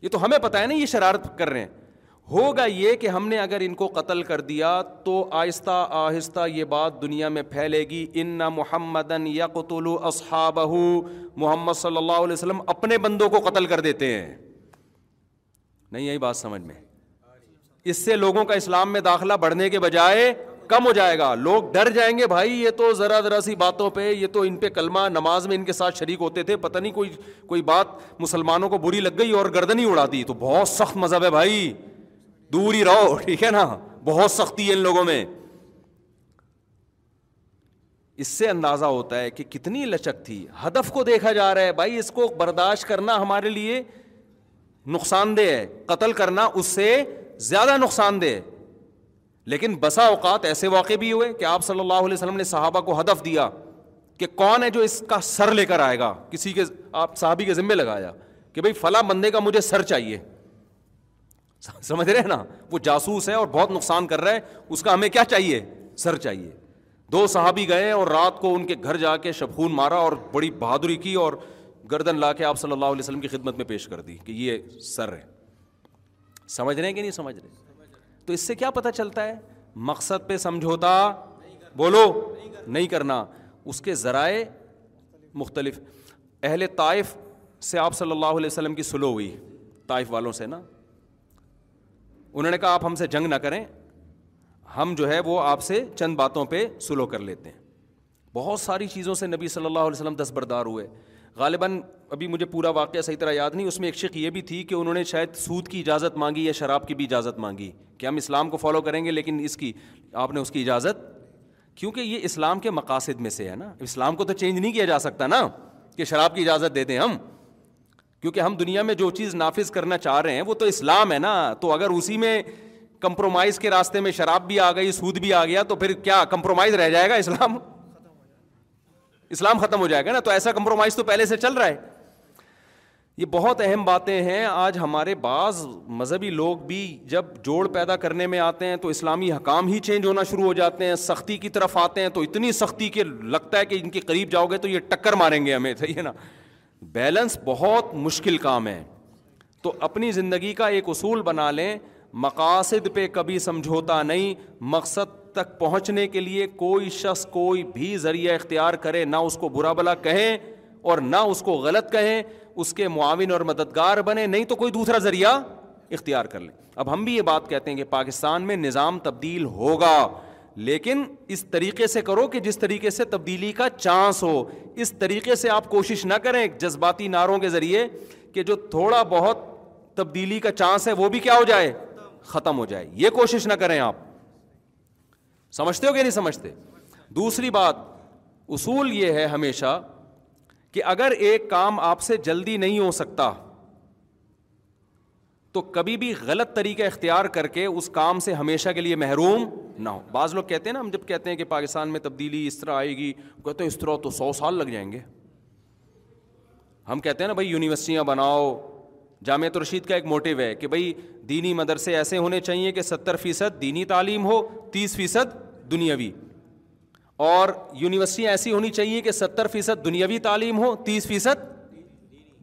یہ تو ہمیں پتہ ہے نا یہ شرارت کر رہے ہیں ہوگا یہ کہ ہم نے اگر ان کو قتل کر دیا تو آہستہ آہستہ یہ بات دنیا میں پھیلے گی ان محمد محمد صلی اللہ علیہ وسلم اپنے بندوں کو قتل کر دیتے ہیں نہیں یہی بات سمجھ میں اس سے لوگوں کا اسلام میں داخلہ بڑھنے کے بجائے کم ہو جائے گا لوگ ڈر جائیں گے بھائی یہ تو ذرا ذرا سی باتوں پہ یہ تو ان پہ کلمہ نماز میں ان کے ساتھ شریک ہوتے تھے پتہ نہیں کوئی کوئی بات مسلمانوں کو بری لگ گئی اور گردنی اڑا دی تو بہت سخت مذہب ہے بھائی دور ہی رہو ٹھیک ہے نا بہت سختی ہے ان لوگوں میں اس سے اندازہ ہوتا ہے کہ کتنی لچک تھی ہدف کو دیکھا جا رہا ہے بھائی اس کو برداشت کرنا ہمارے لیے نقصان دہ ہے قتل کرنا اس سے زیادہ نقصان دہ ہے لیکن بسا اوقات ایسے واقع بھی ہوئے کہ آپ صلی اللہ علیہ وسلم نے صحابہ کو ہدف دیا کہ کون ہے جو اس کا سر لے کر آئے گا کسی کے آپ صحابی کے ذمے لگایا کہ بھائی فلاں بندے کا مجھے سر چاہیے سمجھ رہے ہیں نا وہ جاسوس ہے اور بہت نقصان کر رہا ہے اس کا ہمیں کیا چاہیے سر چاہیے دو صحابی گئے اور رات کو ان کے گھر جا کے شبخون مارا اور بڑی بہادری کی اور گردن لا کے آپ صلی اللہ علیہ وسلم کی خدمت میں پیش کر دی کہ یہ سر ہے سمجھ رہے ہیں کہ نہیں سمجھ رہے تو اس سے کیا پتہ چلتا ہے مقصد پہ سمجھوتا بولو نہیں کرنا اس کے ذرائع مختلف اہل طائف سے آپ صلی اللہ علیہ وسلم کی سلو ہوئی طائف والوں سے نا انہوں نے کہا آپ ہم سے جنگ نہ کریں ہم جو ہے وہ آپ سے چند باتوں پہ سلو کر لیتے ہیں بہت ساری چیزوں سے نبی صلی اللہ علیہ وسلم دستبردار ہوئے غالباً ابھی مجھے پورا واقعہ صحیح طرح یاد نہیں اس میں ایک شک یہ بھی تھی کہ انہوں نے شاید سود کی اجازت مانگی یا شراب کی بھی اجازت مانگی کہ ہم اسلام کو فالو کریں گے لیکن اس کی آپ نے اس کی اجازت کیونکہ یہ اسلام کے مقاصد میں سے ہے نا اسلام کو تو چینج نہیں کیا جا سکتا نا کہ شراب کی اجازت دے دیں ہم کیونکہ ہم دنیا میں جو چیز نافذ کرنا چاہ رہے ہیں وہ تو اسلام ہے نا تو اگر اسی میں کمپرومائز کے راستے میں شراب بھی آ گئی سود بھی آ گیا تو پھر کیا کمپرومائز رہ جائے گا اسلام اسلام ختم ہو جائے گا نا تو ایسا کمپرومائز تو پہلے سے چل رہا ہے یہ بہت اہم باتیں ہیں آج ہمارے بعض مذہبی لوگ بھی جب جوڑ پیدا کرنے میں آتے ہیں تو اسلامی حکام ہی چینج ہونا شروع ہو جاتے ہیں سختی کی طرف آتے ہیں تو اتنی سختی کہ لگتا ہے کہ ان کے قریب جاؤ گے تو یہ ٹکر ماریں گے ہمیں صحیح ہے نا بیلنس بہت مشکل کام ہے تو اپنی زندگی کا ایک اصول بنا لیں مقاصد پہ کبھی سمجھوتا نہیں مقصد تک پہنچنے کے لیے کوئی شخص کوئی بھی ذریعہ اختیار کرے نہ اس کو برا بلا کہیں اور نہ اس کو غلط کہیں اس کے معاون اور مددگار بنے نہیں تو کوئی دوسرا ذریعہ اختیار کر لیں اب ہم بھی یہ بات کہتے ہیں کہ پاکستان میں نظام تبدیل ہوگا لیکن اس طریقے سے کرو کہ جس طریقے سے تبدیلی کا چانس ہو اس طریقے سے آپ کوشش نہ کریں جذباتی نعروں کے ذریعے کہ جو تھوڑا بہت تبدیلی کا چانس ہے وہ بھی کیا ہو جائے ختم ہو جائے یہ کوشش نہ کریں آپ سمجھتے ہو کہ نہیں سمجھتے دوسری بات اصول یہ ہے ہمیشہ کہ اگر ایک کام آپ سے جلدی نہیں ہو سکتا تو کبھی بھی غلط طریقہ اختیار کر کے اس کام سے ہمیشہ کے لیے محروم نہ ہو بعض لوگ کہتے ہیں نا ہم جب کہتے ہیں کہ پاکستان میں تبدیلی اس طرح آئے گی کہتے ہیں اس طرح تو سو سال لگ جائیں گے ہم کہتے ہیں نا بھائی یونیورسٹیاں بناؤ جامعہ رشید کا ایک موٹیو ہے کہ بھائی دینی مدرسے ایسے ہونے چاہیے کہ ستر فیصد دینی تعلیم ہو تیس فیصد دنیاوی اور یونیورسٹیاں ایسی ہونی چاہیے کہ ستر فیصد دنیاوی تعلیم ہو تیس فیصد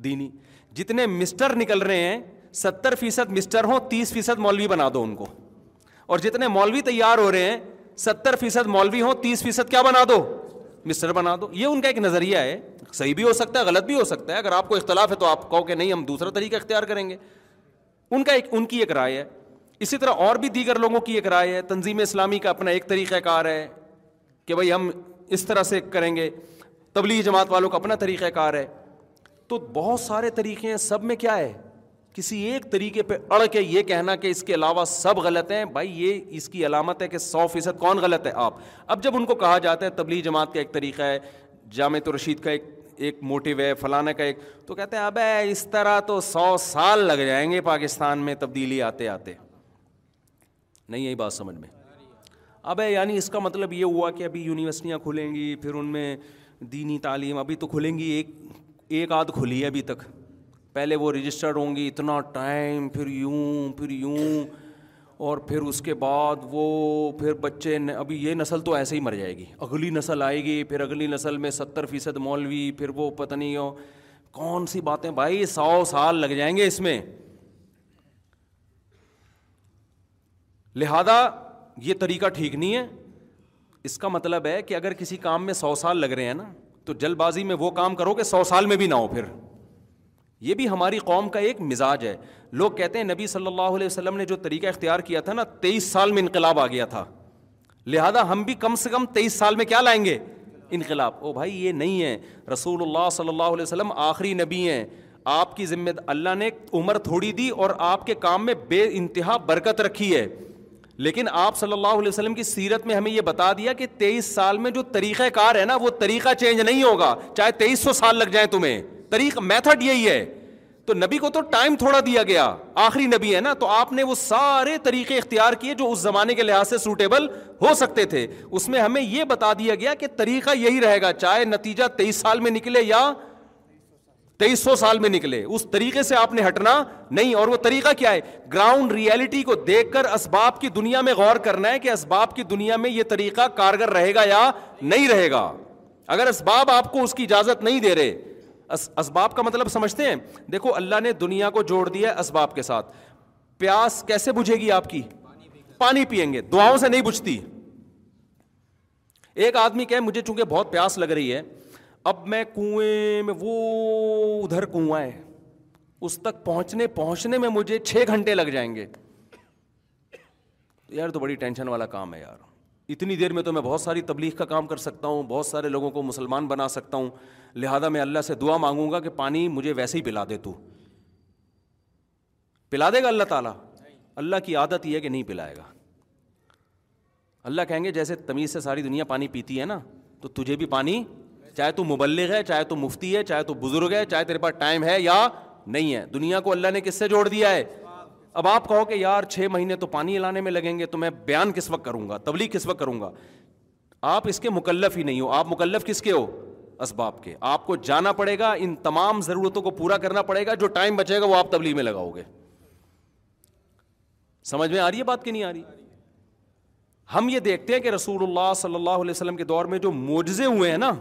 دینی جتنے مسٹر نکل رہے ہیں ستر فیصد مسٹر ہوں تیس فیصد مولوی بنا دو ان کو اور جتنے مولوی تیار ہو رہے ہیں ستر فیصد مولوی ہوں تیس فیصد کیا بنا دو مسٹر بنا دو یہ ان کا ایک نظریہ ہے صحیح بھی ہو سکتا ہے غلط بھی ہو سکتا ہے اگر آپ کو اختلاف ہے تو آپ کہو کہ نہیں ہم دوسرا طریقہ اختیار کریں گے ان کا ایک ان کی ایک رائے ہے اسی طرح اور بھی دیگر لوگوں کی ایک رائے ہے تنظیم اسلامی کا اپنا ایک طریقہ کار ہے کہ بھائی ہم اس طرح سے کریں گے تبلیغی جماعت والوں کا اپنا طریقہ کار ہے تو بہت سارے طریقے ہیں سب میں کیا ہے کسی ایک طریقے پہ اڑ کے یہ کہنا کہ اس کے علاوہ سب غلط ہیں بھائی یہ اس کی علامت ہے کہ سو فیصد کون غلط ہے آپ اب جب ان کو کہا جاتا ہے تبلیغ جماعت کا ایک طریقہ ہے جامع تو رشید کا ایک ایک موٹیو ہے فلانا کا ایک تو کہتے ہیں ابے اس طرح تو سو سال لگ جائیں گے پاکستان میں تبدیلی آتے آتے نہیں یہی بات سمجھ میں اب ہے یعنی اس کا مطلب یہ ہوا کہ ابھی یونیورسٹیاں کھلیں گی پھر ان میں دینی تعلیم ابھی تو کھلیں گی ایک ایک آدھ کھلی ہے ابھی تک پہلے وہ رجسٹرڈ ہوں گی اتنا ٹائم پھر یوں پھر یوں اور پھر اس کے بعد وہ پھر بچے ابھی یہ نسل تو ایسے ہی مر جائے گی اگلی نسل آئے گی پھر اگلی نسل میں ستر فیصد مولوی پھر وہ پتہ نہیں ہو کون سی باتیں بھائی سو سال لگ جائیں گے اس میں لہذا یہ طریقہ ٹھیک نہیں ہے اس کا مطلب ہے کہ اگر کسی کام میں سو سال لگ رہے ہیں نا تو جلد بازی میں وہ کام کرو کہ سو سال میں بھی نہ ہو پھر یہ بھی ہماری قوم کا ایک مزاج ہے لوگ کہتے ہیں نبی صلی اللہ علیہ وسلم نے جو طریقہ اختیار کیا تھا نا تیئیس سال میں انقلاب آ گیا تھا لہٰذا ہم بھی کم سے کم تیئیس سال میں کیا لائیں گے انقلاب او بھائی یہ نہیں ہے رسول اللہ صلی اللہ علیہ وسلم آخری نبی ہیں آپ کی ذمہ اللہ نے عمر تھوڑی دی اور آپ کے کام میں بے انتہا برکت رکھی ہے لیکن آپ صلی اللہ علیہ وسلم کی سیرت میں ہمیں یہ بتا دیا کہ تیئیس سال میں جو طریقہ کار ہے نا وہ طریقہ چینج نہیں ہوگا چاہے تیئیس سو سال لگ جائیں تمہیں میتھڈ یہی ہے تو نبی کو تو ٹائم تھوڑا دیا گیا آخری نبی ہے نا تو آپ نے وہ سارے طریقے اختیار کیے جو اس زمانے کے لحاظ سے سوٹیبل ہو سکتے تھے اس میں ہمیں یہ بتا دیا گیا کہ طریقہ یہی رہے گا چاہے نتیجہ تیئیس سال میں نکلے یا تیئیس سو سال میں نکلے اس طریقے سے آپ نے ہٹنا نہیں اور وہ طریقہ کیا ہے گراؤنڈ ریئلٹی کو دیکھ کر اسباب کی دنیا میں غور کرنا ہے کہ اسباب کی دنیا میں یہ طریقہ کارگر رہے گا یا نہیں رہے گا اگر اسباب آپ کو اس کی اجازت نہیں دے رہے اسباب کا مطلب سمجھتے ہیں دیکھو اللہ نے دنیا کو جوڑ دیا ہے اسباب کے ساتھ پیاس کیسے بجھے گی آپ کی پانی پئیں گے دعاؤں سے نہیں بجھتی ایک آدمی کہ مجھے چونکہ بہت پیاس لگ رہی ہے اب میں کنویں میں وہ ادھر کنواں ہے اس تک پہنچنے پہنچنے میں مجھے چھ گھنٹے لگ جائیں گے یار تو بڑی ٹینشن والا کام ہے یار اتنی دیر میں تو میں بہت ساری تبلیغ کا کام کر سکتا ہوں بہت سارے لوگوں کو مسلمان بنا سکتا ہوں لہذا میں اللہ سے دعا مانگوں گا کہ پانی مجھے ویسے ہی پلا دے تو پلا دے گا اللہ تعالیٰ اللہ کی عادت یہ ہے کہ نہیں پلائے گا اللہ کہیں گے جیسے تمیز سے ساری دنیا پانی پیتی ہے نا تو تجھے بھی پانی چاہے تو مبلغ ہے چاہے تو مفتی ہے چاہے تو بزرگ ہے چاہے تیرے پاس ٹائم ہے یا نہیں ہے دنیا کو اللہ نے کس سے جوڑ دیا ہے اب آپ کہو کہ یار چھ مہینے تو پانی لانے میں لگیں گے تو میں بیان کس وقت کروں گا تبلیغ کس وقت کروں گا آپ اس کے مکلف ہی نہیں ہو آپ مکلف کس کے ہو اسباب کے آپ کو جانا پڑے گا ان تمام ضرورتوں کو پورا کرنا پڑے گا جو ٹائم بچے گا وہ آپ تبلیغ میں لگاؤ گے سمجھ میں آ رہی ہے بات کہ نہیں آ رہی ہم یہ دیکھتے ہیں کہ رسول اللہ صلی اللہ علیہ وسلم کے دور میں جو معجزے ہوئے ہیں نا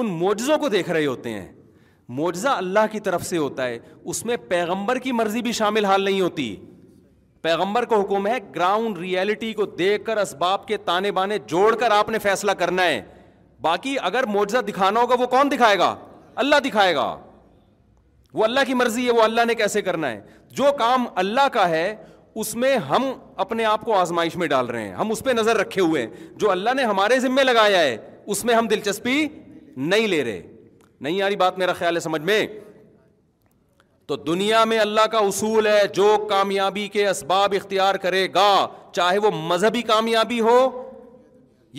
ان موجزوں کو دیکھ رہے ہوتے ہیں موجزہ اللہ کی طرف سے ہوتا ہے اس میں پیغمبر کی مرضی بھی شامل حال نہیں ہوتی پیغمبر کا حکم ہے گراؤنڈ ریئلٹی کو دیکھ کر اسباب کے تانے بانے جوڑ کر آپ نے فیصلہ کرنا ہے باقی اگر معجزہ دکھانا ہوگا وہ کون دکھائے گا اللہ دکھائے گا وہ اللہ کی مرضی ہے وہ اللہ نے کیسے کرنا ہے جو کام اللہ کا ہے اس میں ہم اپنے آپ کو آزمائش میں ڈال رہے ہیں ہم اس پہ نظر رکھے ہوئے ہیں جو اللہ نے ہمارے ذمے لگایا ہے اس میں ہم دلچسپی نہیں لے رہے نہیں آ رہی بات میرا خیال ہے سمجھ میں تو دنیا میں اللہ کا اصول ہے جو کامیابی کے اسباب اختیار کرے گا چاہے وہ مذہبی کامیابی ہو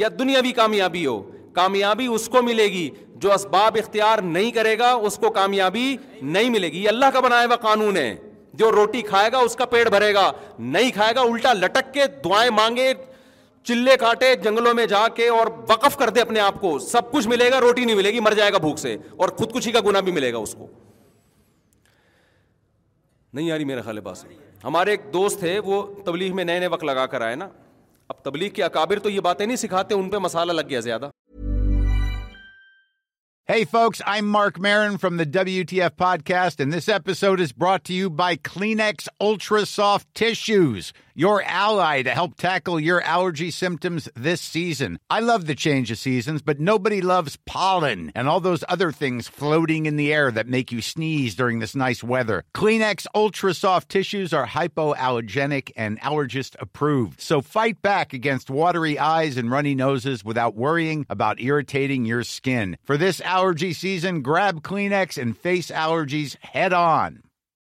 یا دنیاوی کامیابی ہو کامیابی اس کو ملے گی جو اسباب اختیار نہیں کرے گا اس کو کامیابی نہیں ملے گی یہ اللہ کا بنایا ہوا قانون ہے جو روٹی کھائے گا اس کا پیڑ بھرے گا نہیں کھائے گا الٹا لٹک کے دعائیں مانگے چلے کاٹے جنگلوں میں جا کے اور وقف کر دے اپنے آپ کو سب کچھ ملے گا روٹی نہیں ملے گی مر جائے گا بھوک سے اور خودکشی کا گنا بھی ملے گا اس کو نہیں یاری میرے خالے پاس ہمارے ایک دوست تھے وہ تبلیغ میں نئے نئے وقت لگا کر آئے نا اب تبلیغ کے اکابر تو یہ باتیں نہیں سکھاتے ان پہ مسالہ لگ گیا زیادہ Marc Maron from W T F podcast episode is brought you by Kleenex your L I tickle your allergy symptoms this season I love the change season but nobody loves fall ends other things flowering and mix drives weathers of tissue are hypoallergenic allergist up fight back against watery eyes and runny nose is without worrying about you erring your skin for this allergy season grab Kleenex face allergies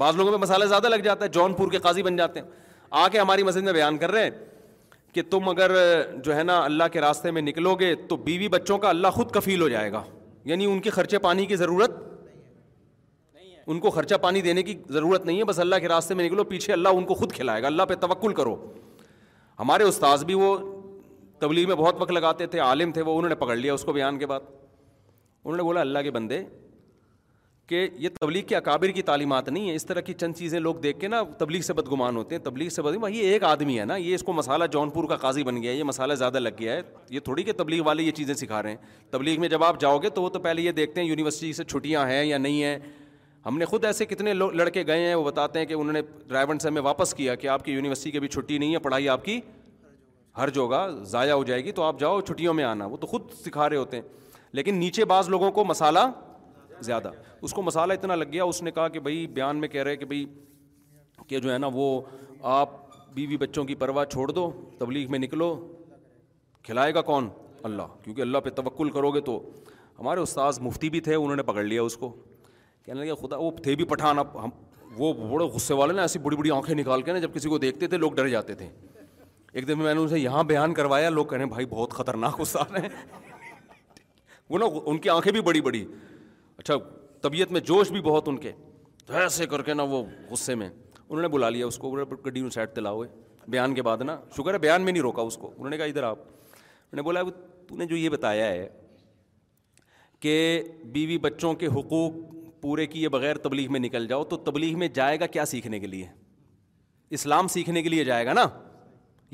بعض لوگوں میں مسالہ زیادہ لگ جاتا ہے جون پور کے قاضی بن جاتے ہیں آ کے ہماری مسجد میں بیان کر رہے ہیں کہ تم اگر جو ہے نا اللہ کے راستے میں نکلو گے تو بیوی بچوں کا اللہ خود کفیل ہو جائے گا یعنی ان کے خرچے پانی کی ضرورت ان کو خرچہ پانی دینے کی ضرورت نہیں ہے بس اللہ کے راستے میں نکلو پیچھے اللہ ان کو خود کھلائے گا اللہ پہ توکل کرو ہمارے استاذ بھی وہ تبلیغ میں بہت وقت لگاتے تھے عالم تھے وہ انہوں نے پکڑ لیا اس کو بیان کے بعد انہوں نے بولا اللہ کے بندے کہ یہ تبلیغ کے اکابر کی تعلیمات نہیں ہیں اس طرح کی چند چیزیں لوگ دیکھ کے نا تبلیغ سے بدگمان ہوتے ہیں تبلیغ سے بدگمان یہ ایک آدمی ہے نا یہ اس کو مسالہ جون پور کا قاضی بن گیا ہے یہ مسالہ زیادہ لگ گیا ہے یہ تھوڑی کہ تبلیغ والے یہ چیزیں سکھا رہے ہیں تبلیغ میں جب آپ جاؤ گے تو وہ تو پہلے یہ دیکھتے ہیں یونیورسٹی سے چھٹیاں ہیں یا نہیں ہیں ہم نے خود ایسے کتنے لڑکے گئے ہیں وہ بتاتے ہیں کہ انہوں نے ڈرائیور سے ہمیں واپس کیا کہ آپ کی یونیورسٹی کی بھی چھٹی نہیں ہے پڑھائی آپ کی ہر ہوگا ضائع ہو جائے گی تو آپ جاؤ چھٹیوں میں آنا وہ تو خود سکھا رہے ہوتے ہیں لیکن نیچے بعض لوگوں کو مسالہ زیادہ اس کو مسالہ اتنا لگ گیا اس نے کہا کہ بھائی بیان میں کہہ رہے کہ بھائی کہ جو ہے نا وہ آپ بیوی بچوں کی پرواہ چھوڑ دو تبلیغ میں نکلو کھلائے گا کون اللہ کیونکہ اللہ پہ توکل کرو گے تو ہمارے استاذ مفتی بھی تھے انہوں نے پکڑ لیا اس کو کہنے لگا خدا وہ تھے بھی پٹھان اب ہم وہ بڑے غصے والے نا ایسی بڑی بڑی آنکھیں نکال کے نا جب کسی کو دیکھتے تھے لوگ ڈر جاتے تھے ایک دفعہ میں نے اسے یہاں بیان کروایا لوگ کہہ رہے ہیں بھائی بہت خطرناک استاد ہیں وہ نا ان کی آنکھیں بھی بڑی بڑی اچھا طبیعت میں جوش بھی بہت ان کے تو ایسے کر کے نا وہ غصے میں انہوں نے بلا لیا اس کو ڈڈیون سائڈ تلا ہوئے بیان کے بعد نا شکر ہے بیان میں نہیں روکا اس کو انہوں نے کہا ادھر آپ انہوں نے بولا تو نے جو یہ بتایا ہے کہ بیوی بچوں کے حقوق پورے کیے بغیر تبلیغ میں نکل جاؤ تو تبلیغ میں جائے گا کیا سیکھنے کے لیے اسلام سیکھنے کے لیے جائے گا نا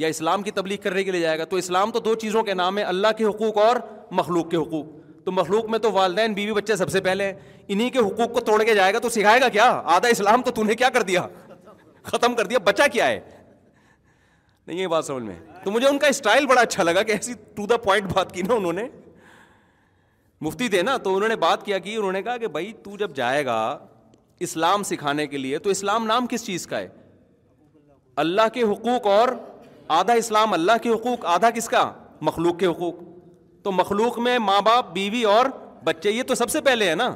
یا اسلام کی تبلیغ کرنے کے لیے جائے گا تو اسلام تو دو چیزوں کے نام ہے اللہ کے حقوق اور مخلوق کے حقوق تو مخلوق میں تو والدین بیوی بچے سب سے پہلے انہیں کے حقوق کو توڑ کے جائے گا تو سکھائے گا کیا آدھا اسلام تو تھی نے کیا کر دیا ختم کر دیا بچہ کیا ہے نہیں یہ بات سمجھ میں تو مجھے ان کا اسٹائل بڑا اچھا لگا کہ ایسی ٹو دا پوائنٹ بات کی نا انہوں نے مفتی تھے نا تو انہوں نے بات کیا کہ انہوں نے کہا کہ بھائی تو جب جائے گا اسلام سکھانے کے لیے تو اسلام نام کس چیز کا ہے اللہ کے حقوق اور آدھا اسلام اللہ کے حقوق آدھا کس کا مخلوق کے حقوق تو مخلوق میں ماں باپ بیوی اور بچے یہ تو سب سے پہلے ہے نا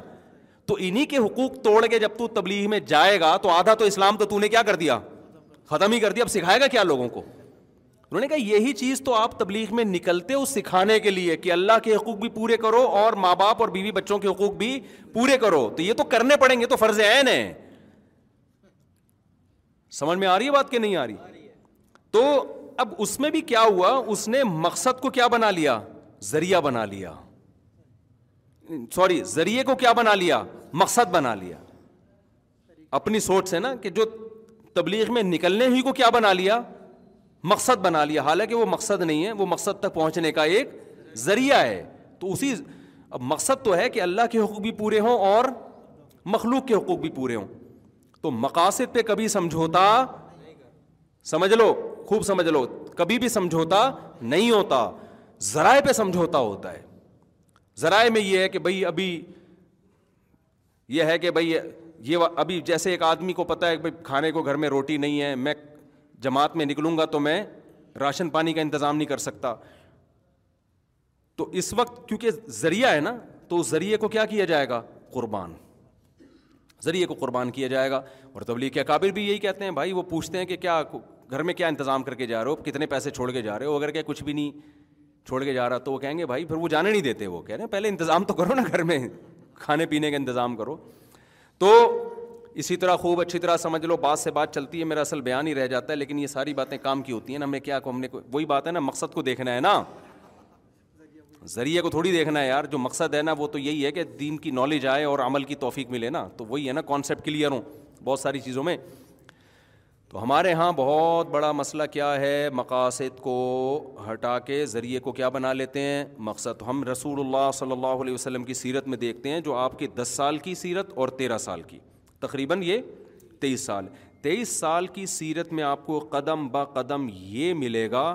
تو انہیں کے حقوق توڑ کے جب تبلیغ میں جائے گا تو آدھا تو اسلام تو تو نے کیا کر دیا ختم ہی کر دیا اب سکھائے گا کیا لوگوں کو انہوں نے کہا یہی چیز تو آپ تبلیغ میں نکلتے ہو سکھانے کے لیے کہ اللہ کے حقوق بھی پورے کرو اور ماں باپ اور بیوی بچوں کے حقوق بھی پورے کرو تو یہ تو کرنے پڑیں گے تو فرض عین ہے سمجھ میں آ رہی ہے بات کہ نہیں آ رہی تو اب اس میں بھی کیا ہوا اس نے مقصد کو کیا بنا لیا ذریعہ بنا لیا سوری ذریعے کو کیا بنا لیا مقصد بنا لیا اپنی سوچ سے نا کہ جو تبلیغ میں نکلنے ہی کو کیا بنا لیا مقصد بنا لیا حالانکہ وہ مقصد نہیں ہے وہ مقصد تک پہنچنے کا ایک ذریعہ ہے تو اسی اب مقصد تو ہے کہ اللہ کے حقوق بھی پورے ہوں اور مخلوق کے حقوق بھی پورے ہوں تو مقاصد پہ کبھی سمجھوتا سمجھ لو خوب سمجھ لو کبھی بھی سمجھوتا نہیں ہوتا ذرائع پہ سمجھوتا ہوتا ہے ذرائع میں یہ ہے کہ بھائی ابھی یہ ہے کہ بھائی یہ ابھی جیسے ایک آدمی کو پتہ ہے بھائی کھانے کو گھر میں روٹی نہیں ہے میں جماعت میں نکلوں گا تو میں راشن پانی کا انتظام نہیں کر سکتا تو اس وقت کیونکہ ذریعہ ہے نا تو اس ذریعے کو کیا کیا جائے گا قربان ذریعے کو قربان کیا جائے گا اور تبلیغ کے قابل بھی یہی کہتے ہیں بھائی وہ پوچھتے ہیں کہ کیا گھر میں کیا انتظام کر کے جا رہے ہو کتنے پیسے چھوڑ کے جا رہے ہو اگر کہ کچھ بھی نہیں چھوڑ کے جا رہا تو وہ کہیں گے بھائی پھر وہ جانے نہیں دیتے وہ کہہ رہے ہیں پہلے انتظام تو کرو نا گھر میں کھانے پینے کا انتظام کرو تو اسی طرح خوب اچھی طرح سمجھ لو بات سے بات چلتی ہے میرا اصل بیان ہی رہ جاتا ہے لیکن یہ ساری باتیں کام کی ہوتی ہیں نا ہمیں کیا کو ہم نے وہی بات ہے نا مقصد کو دیکھنا ہے نا ذریعے کو تھوڑی دیکھنا ہے یار جو مقصد ہے نا وہ تو یہی ہے کہ دین کی نالج آئے اور عمل کی توفیق ملے نا تو وہی ہے نا کانسیپٹ کلیئر ہوں بہت ساری چیزوں میں تو ہمارے ہاں بہت بڑا مسئلہ کیا ہے مقاصد کو ہٹا کے ذریعے کو کیا بنا لیتے ہیں مقصد ہم رسول اللہ صلی اللہ علیہ وسلم کی سیرت میں دیکھتے ہیں جو آپ کی دس سال کی سیرت اور تیرہ سال کی تقریباً یہ تیئیس سال تیئیس سال کی سیرت میں آپ کو قدم با قدم یہ ملے گا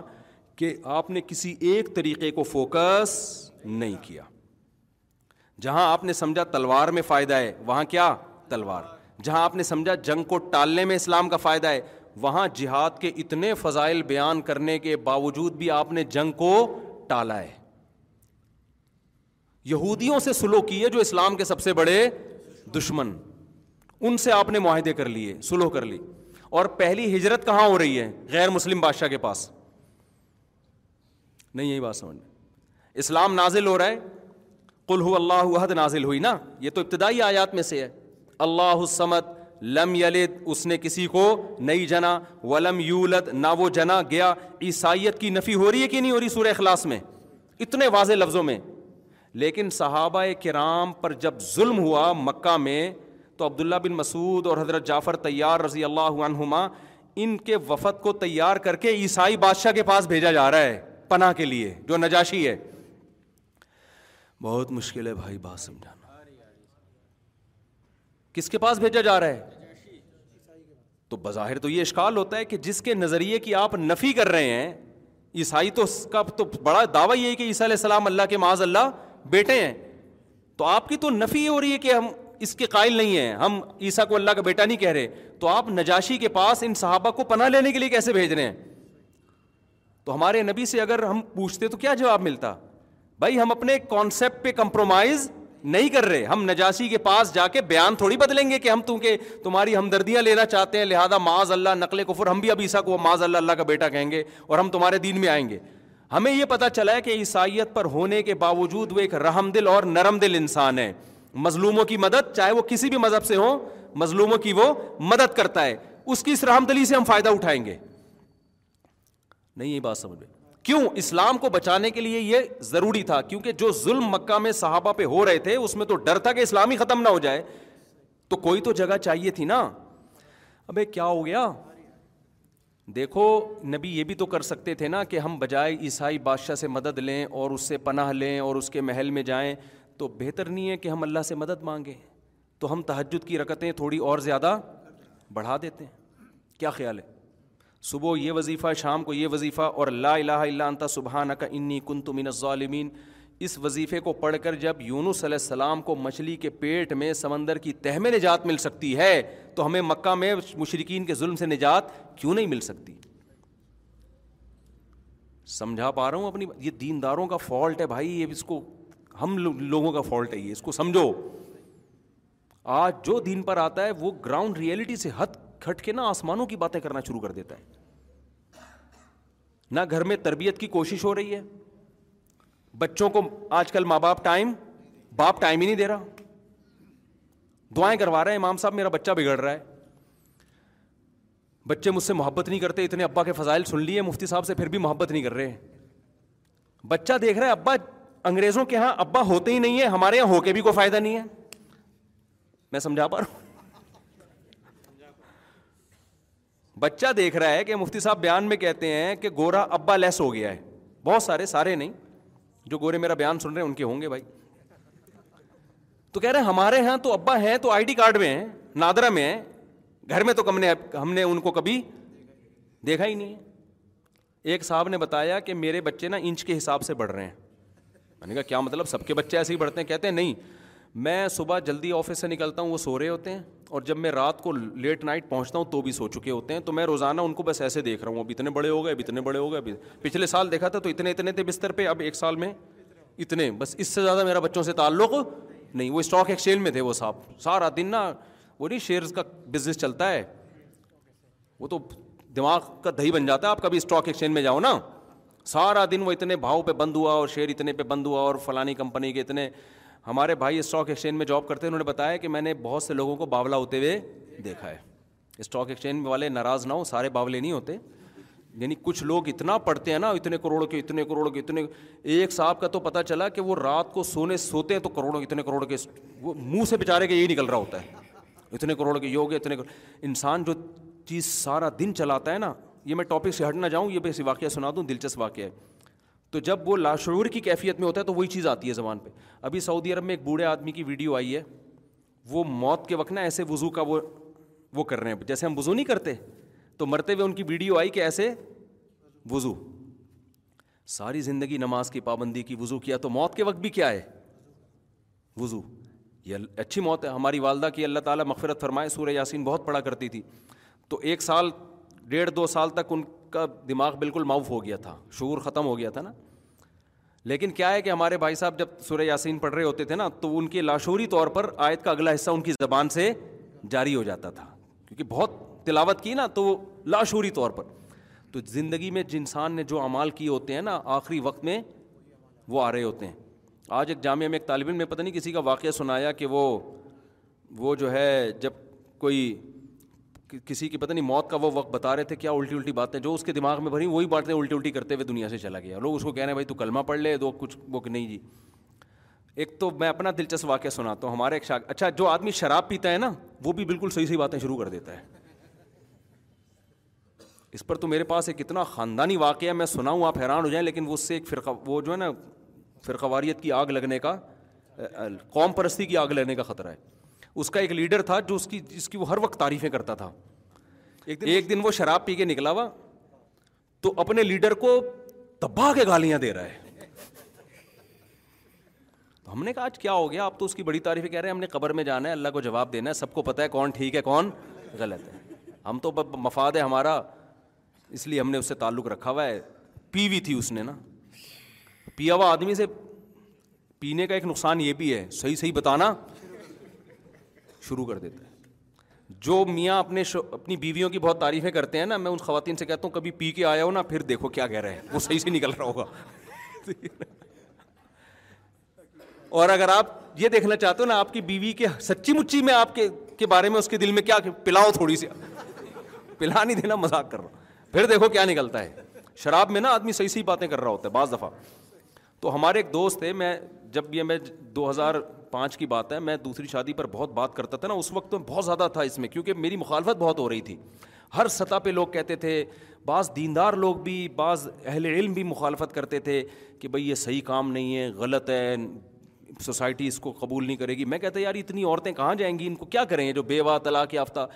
کہ آپ نے کسی ایک طریقے کو فوکس نہیں کیا جہاں آپ نے سمجھا تلوار میں فائدہ ہے وہاں کیا تلوار جہاں آپ نے سمجھا جنگ کو ٹالنے میں اسلام کا فائدہ ہے وہاں جہاد کے اتنے فضائل بیان کرنے کے باوجود بھی آپ نے جنگ کو ٹالا ہے یہودیوں سے سلو کی ہے جو اسلام کے سب سے بڑے دشمن ان سے آپ نے معاہدے کر لیے سلو کر لی اور پہلی ہجرت کہاں ہو رہی ہے غیر مسلم بادشاہ کے پاس نہیں یہی بات سمجھ اسلام نازل ہو رہا ہے کل ہو اللہ عہد نازل ہوئی نا یہ تو ابتدائی آیات میں سے ہے اللہ حسمت لم یلد اس نے کسی کو نہیں جنا ولم یولد نہ وہ جنا گیا عیسائیت کی نفی ہو رہی ہے کہ نہیں ہو رہی سورہ اخلاص میں اتنے واضح لفظوں میں لیکن صحابہ کرام پر جب ظلم ہوا مکہ میں تو عبداللہ بن مسعود اور حضرت جعفر تیار رضی اللہ عنہما ان کے وفد کو تیار کر کے عیسائی بادشاہ کے پاس بھیجا جا رہا ہے پناہ کے لیے جو نجاشی ہے بہت مشکل ہے بھائی بات سمجھا کس کے پاس بھیجا جا رہا ہے تو بظاہر تو یہ اشکال ہوتا ہے کہ جس کے نظریے کی آپ نفی کر رہے ہیں عیسائی تو اس کا تو بڑا دعویٰ یہ کہ عیسیٰ علیہ السلام اللہ کے معاذ اللہ بیٹے ہیں تو آپ کی تو نفی ہو رہی ہے کہ ہم اس کے قائل نہیں ہیں ہم عیسیٰ کو اللہ کا بیٹا نہیں کہہ رہے تو آپ نجاشی کے پاس ان صحابہ کو پناہ لینے کے لیے کیسے بھیج رہے ہیں تو ہمارے نبی سے اگر ہم پوچھتے تو کیا جواب ملتا بھائی ہم اپنے کانسیپٹ پہ کمپرومائز نہیں کر رہے ہم نجاسی کے پاس جا کے بیان تھوڑی بدلیں گے کہ ہم تم کے تمہاری ہمدردیاں لینا چاہتے ہیں لہٰذا نقل کفر ہم بھی معاذ اللہ اللہ کا بیٹا کہیں گے اور ہم تمہارے دین میں آئیں گے ہمیں یہ پتہ چلا ہے کہ عیسائیت پر ہونے کے باوجود وہ ایک رحم دل اور نرم دل انسان ہے مظلوموں کی مدد چاہے وہ کسی بھی مذہب سے ہوں مظلوموں کی وہ مدد کرتا ہے اس کی اس رحم دلی سے ہم فائدہ اٹھائیں گے نہیں یہ بات سمجھ میں کیوں اسلام کو بچانے کے لیے یہ ضروری تھا کیونکہ جو ظلم مکہ میں صحابہ پہ ہو رہے تھے اس میں تو ڈر تھا کہ اسلام ہی ختم نہ ہو جائے تو کوئی تو جگہ چاہیے تھی نا ابھی کیا ہو گیا دیکھو نبی یہ بھی تو کر سکتے تھے نا کہ ہم بجائے عیسائی بادشاہ سے مدد لیں اور اس سے پناہ لیں اور اس کے محل میں جائیں تو بہتر نہیں ہے کہ ہم اللہ سے مدد مانگیں تو ہم تہجد کی رکتیں تھوڑی اور زیادہ بڑھا دیتے ہیں کیا خیال ہے صبح یہ وظیفہ شام کو یہ وظیفہ اور لا الہ الا انت سبحانہ کا انی کن تم الظالمین اس وظیفے کو پڑھ کر جب یون علیہ السلام کو مچھلی کے پیٹ میں سمندر کی تہ میں نجات مل سکتی ہے تو ہمیں مکہ میں مشرقین کے ظلم سے نجات کیوں نہیں مل سکتی سمجھا پا رہا ہوں اپنی یہ دین داروں کا فالٹ ہے بھائی یہ اس کو ہم لوگوں کا فالٹ ہے یہ اس کو سمجھو آج جو دین پر آتا ہے وہ گراؤنڈ ریئلٹی سے ہتھ کھٹ کے نا آسمانوں کی باتیں کرنا شروع کر دیتا ہے نہ گھر میں تربیت کی کوشش ہو رہی ہے بچوں کو آج کل ماں باپ ٹائم باپ ٹائم ہی نہیں دے رہا دعائیں کروا رہے ہیں امام صاحب میرا بچہ بگڑ رہا ہے بچے مجھ سے محبت نہیں کرتے اتنے ابا کے فضائل سن لیے مفتی صاحب سے پھر بھی محبت نہیں کر رہے بچہ دیکھ رہا ہے ابا انگریزوں کے یہاں ابا ہوتے ہی نہیں ہے ہمارے یہاں ہو کے بھی کوئی فائدہ نہیں ہے میں سمجھا پا رہا ہوں بچہ دیکھ رہا ہے کہ مفتی صاحب بیان میں کہتے ہیں کہ گورا ابا لیس ہو گیا ہے بہت سارے سارے نہیں جو گورے میرا بیان سن رہے ہیں ان کے ہوں گے بھائی تو کہہ رہے ہیں ہمارے یہاں تو ابا ہیں تو آئی ڈی کارڈ میں ہیں نادرا میں ہیں گھر میں تو کم نے ہم نے ان کو کبھی دیکھا ہی نہیں ہے ایک صاحب نے بتایا کہ میرے بچے نا انچ کے حساب سے بڑھ رہے ہیں میں نے کہا کیا مطلب سب کے بچے ایسے ہی بڑھتے ہیں کہتے ہیں نہیں میں صبح جلدی آفس سے نکلتا ہوں وہ سو رہے ہوتے ہیں اور جب میں رات کو لیٹ نائٹ پہنچتا ہوں تو بھی سو چکے ہوتے ہیں تو میں روزانہ ان کو بس ایسے دیکھ رہا ہوں اب اتنے بڑے ہو گئے اب اتنے بڑے ہو گئے پچھلے سال دیکھا تھا تو اتنے اتنے تھے بستر پہ اب ایک سال میں اتنے بس اس سے زیادہ میرا بچوں سے تعلق نہیں وہ اسٹاک ایکسچینج میں تھے وہ صاحب سارا دن نا وہ نہیں شیئرز کا بزنس چلتا ہے وہ تو دماغ کا دہی بن جاتا ہے آپ کبھی اسٹاک ایکسچینج میں جاؤ نا سارا دن وہ اتنے بھاؤ پہ بند ہوا اور شیئر اتنے پہ بند ہوا اور فلانی کمپنی کے اتنے ہمارے بھائی اسٹاک ایکسچینج میں جاب کرتے ہیں انہوں نے بتایا کہ میں نے بہت سے لوگوں کو باولہ ہوتے ہوئے دیکھا ہے اسٹاک ایکسچینج والے ناراض نہ ہوں سارے باولے نہیں ہوتے یعنی کچھ لوگ اتنا پڑھتے ہیں نا اتنے کروڑ کے اتنے کروڑ کے اتنے ایک صاحب کا تو پتہ چلا کہ وہ رات کو سونے سوتے ہیں تو کروڑوں اتنے کروڑ کے وہ منہ سے بیچارے کے یہی نکل رہا ہوتا ہے اتنے کروڑ کے یوگ اتنے کروڑ انسان جو چیز سارا دن چلاتا ہے نا یہ میں ٹاپک سے ہٹنا جاؤں یہ بھی واقعہ سنا دوں دلچسپ واقعہ ہے تو جب وہ لاشعور کی کیفیت میں ہوتا ہے تو وہی چیز آتی ہے زبان پہ ابھی سعودی عرب میں ایک بوڑھے آدمی کی ویڈیو آئی ہے وہ موت کے وقت نا ایسے وضو کا وہ وہ کر رہے ہیں جیسے ہم وضو نہیں کرتے تو مرتے ہوئے ان کی ویڈیو آئی کہ ایسے وضو ساری زندگی نماز کی پابندی کی وضو کیا تو موت کے وقت بھی کیا ہے وضو یہ اچھی موت ہے ہماری والدہ کی اللہ تعالیٰ مغفرت فرمائے سورہ یاسین بہت پڑا کرتی تھی تو ایک سال ڈیڑھ دو سال تک ان کا دماغ بالکل معاف ہو گیا تھا شعور ختم ہو گیا تھا نا لیکن کیا ہے کہ ہمارے بھائی صاحب جب سورہ یاسین پڑھ رہے ہوتے تھے نا تو ان کے لاشوری طور پر آیت کا اگلا حصہ ان کی زبان سے جاری ہو جاتا تھا کیونکہ بہت تلاوت کی نا تو لاشوری طور پر تو زندگی میں جنسان نے جو اعمال کیے ہوتے ہیں نا آخری وقت میں وہ آ رہے ہوتے ہیں آج ایک جامعہ میں ایک طالب میں پتہ نہیں کسی کا واقعہ سنایا کہ وہ وہ جو ہے جب کوئی کسی کی پتہ نہیں موت کا وہ وقت بتا رہے تھے کیا الٹی الٹی باتیں جو اس کے دماغ میں بھری وہی باتیں الٹی الٹی کرتے ہوئے دنیا سے چلا گیا لوگ اس کو کہہ رہے ہیں بھائی تو کلمہ پڑھ لے دو کچھ وہ کہ نہیں جی ایک تو میں اپنا دلچسپ واقعہ سناتا ہوں ہمارے ایک شاخ اچھا جو آدمی شراب پیتا ہے نا وہ بھی بالکل صحیح صحیح باتیں شروع کر دیتا ہے اس پر تو میرے پاس ایک اتنا خاندانی واقعہ میں سنا ہوں آپ حیران ہو جائیں لیکن وہ اس سے ایک فرقہ وہ جو ہے نا فرقواریت کی آگ لگنے کا قوم پرستی کی آگ لگنے کا خطرہ ہے اس کا ایک لیڈر تھا جو اس کی جس کی وہ ہر وقت تعریفیں کرتا تھا ایک دن ایک دن وہ شراب پی کے نکلا ہوا تو اپنے لیڈر کو دبا کے گالیاں دے رہا ہے تو ہم نے کہا آج کیا ہو گیا آپ تو اس کی بڑی تعریفیں کہہ رہے ہیں ہم نے قبر میں جانا ہے اللہ کو جواب دینا ہے سب کو پتا ہے کون ٹھیک ہے کون غلط ہے ہم تو مفاد ہے ہمارا اس لیے ہم نے اس سے تعلق رکھا ہوا ہے پی ہوئی تھی اس نے نا پیا ہوا آدمی سے پینے کا ایک نقصان یہ بھی ہے صحیح صحیح بتانا شروع کر دیتا ہے جو میاں اپنے اپنی بیویوں کی بہت تعریفیں کرتے ہیں نا میں ان خواتین سے کہتا ہوں کبھی پی کے آیا ہو نا پھر دیکھو کیا کہہ رہے ہیں وہ صحیح سے نکل رہا ہوگا اور اگر آپ یہ دیکھنا چاہتے ہو نا آپ کی بیوی کے سچی مچی میں آپ کے بارے میں اس کے دل میں کیا پلاؤ تھوڑی سی پلا نہیں دینا مذاق کر رہا پھر دیکھو کیا نکلتا ہے شراب میں نا آدمی صحیح صحیح باتیں کر رہا ہوتا ہے بعض دفعہ تو ہمارے ایک دوست تھے میں جب یہ میں دو ہزار پانچ کی بات ہے میں دوسری شادی پر بہت بات کرتا تھا نا اس وقت میں بہت زیادہ تھا اس میں کیونکہ میری مخالفت بہت ہو رہی تھی ہر سطح پہ لوگ کہتے تھے بعض دیندار لوگ بھی بعض اہل علم بھی مخالفت کرتے تھے کہ بھائی یہ صحیح کام نہیں ہے غلط ہے سوسائٹی اس کو قبول نہیں کرے گی میں کہتا یار اتنی عورتیں کہاں جائیں گی ان کو کیا کریں گے جو بیوہ طلاق یافتہ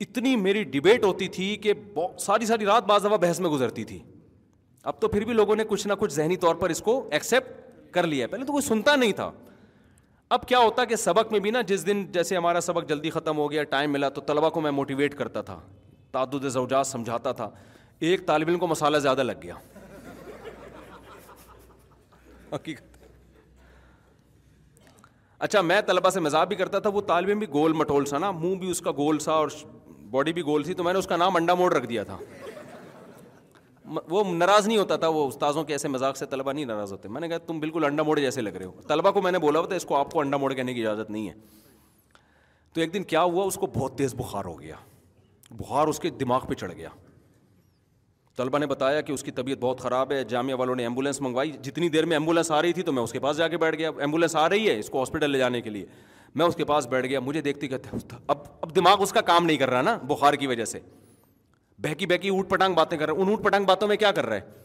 اتنی میری ڈبیٹ ہوتی تھی کہ ساری ساری رات بعض دفعہ بحث میں گزرتی تھی اب تو پھر بھی لوگوں نے کچھ نہ کچھ ذہنی طور پر اس کو ایکسیپٹ کر لیا پہلے تو کوئی سنتا نہیں تھا اب کیا ہوتا کہ سبق میں بھی نا جس دن جیسے ہمارا سبق جلدی ختم ہو گیا ٹائم ملا تو طلبا کو میں موٹیویٹ کرتا تھا تعدد زوجات سمجھاتا تھا ایک طالب علم کو مسالہ زیادہ لگ گیا حقیقت اچھا میں طلبا سے مزاق بھی کرتا تھا وہ طالب علم بھی گول مٹول سا نا منہ بھی اس کا گول سا اور باڈی بھی گول سی تو میں نے اس کا نام انڈا موڑ رکھ دیا تھا وہ ناراض نہیں ہوتا تھا وہ استاذوں کے ایسے مذاق سے طلبہ نہیں ناراض ہوتے میں نے کہا تم بالکل انڈا موڑ جیسے لگ رہے ہو طلبا کو میں نے بولا ہوا تھا اس کو آپ کو انڈا موڑ کہنے کی اجازت نہیں ہے تو ایک دن کیا ہوا اس کو بہت تیز بخار ہو گیا بخار اس کے دماغ پہ چڑھ گیا طلبا نے بتایا کہ اس کی طبیعت بہت خراب ہے جامعہ والوں نے ایمبولینس منگوائی جتنی دیر میں ایمبولینس آ رہی تھی تو میں اس کے پاس جا کے بیٹھ گیا ایمبولینس آ رہی ہے اس کو ہاسپٹل لے جانے کے لیے میں اس کے پاس بیٹھ گیا مجھے دیکھتی کہتے اب اب دماغ اس کا کام نہیں کر رہا نا بخار کی وجہ سے بہکی بہکی اوٹ اونٹ پٹانگ باتیں کر رہے ہیں ان اونٹ پٹانگ باتوں میں کیا کر رہا ہے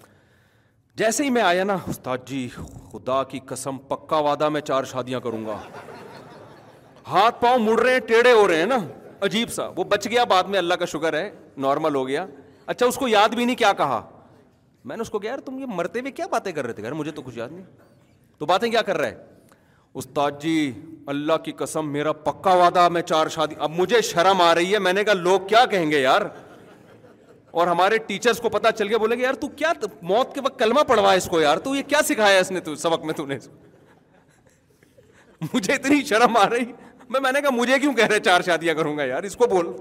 جیسے ہی میں آیا نا استاد جی خدا کی قسم پکا وعدہ میں چار شادیاں کروں گا ہاتھ پاؤں مڑ رہے ہیں ٹیڑھے ہو رہے ہیں نا عجیب سا وہ بچ گیا بعد میں اللہ کا شکر ہے نارمل ہو گیا اچھا اس کو یاد بھی نہیں کیا کہا میں نے اس کو کہا یار تم یہ مرتے ہوئے کیا باتیں کر رہے تھے یار مجھے تو کچھ یاد نہیں تو باتیں کیا کر رہے استاد جی اللہ کی قسم میرا پکا وعدہ میں چار شادی اب مجھے شرم آ رہی ہے میں نے کہا لوگ کیا کہیں گے یار اور ہمارے ٹیچرس کو پتا چل گیا بولے گا یار تو کیا موت کے وقت کلمہ پڑھوا اس کو یار تو یہ کیا سکھایا اس نے سبق میں تو نے مجھے اتنی شرم آ رہی میں میں نے کہا مجھے کیوں کہہ رہے چار شادیاں کروں گا یار اس کو بول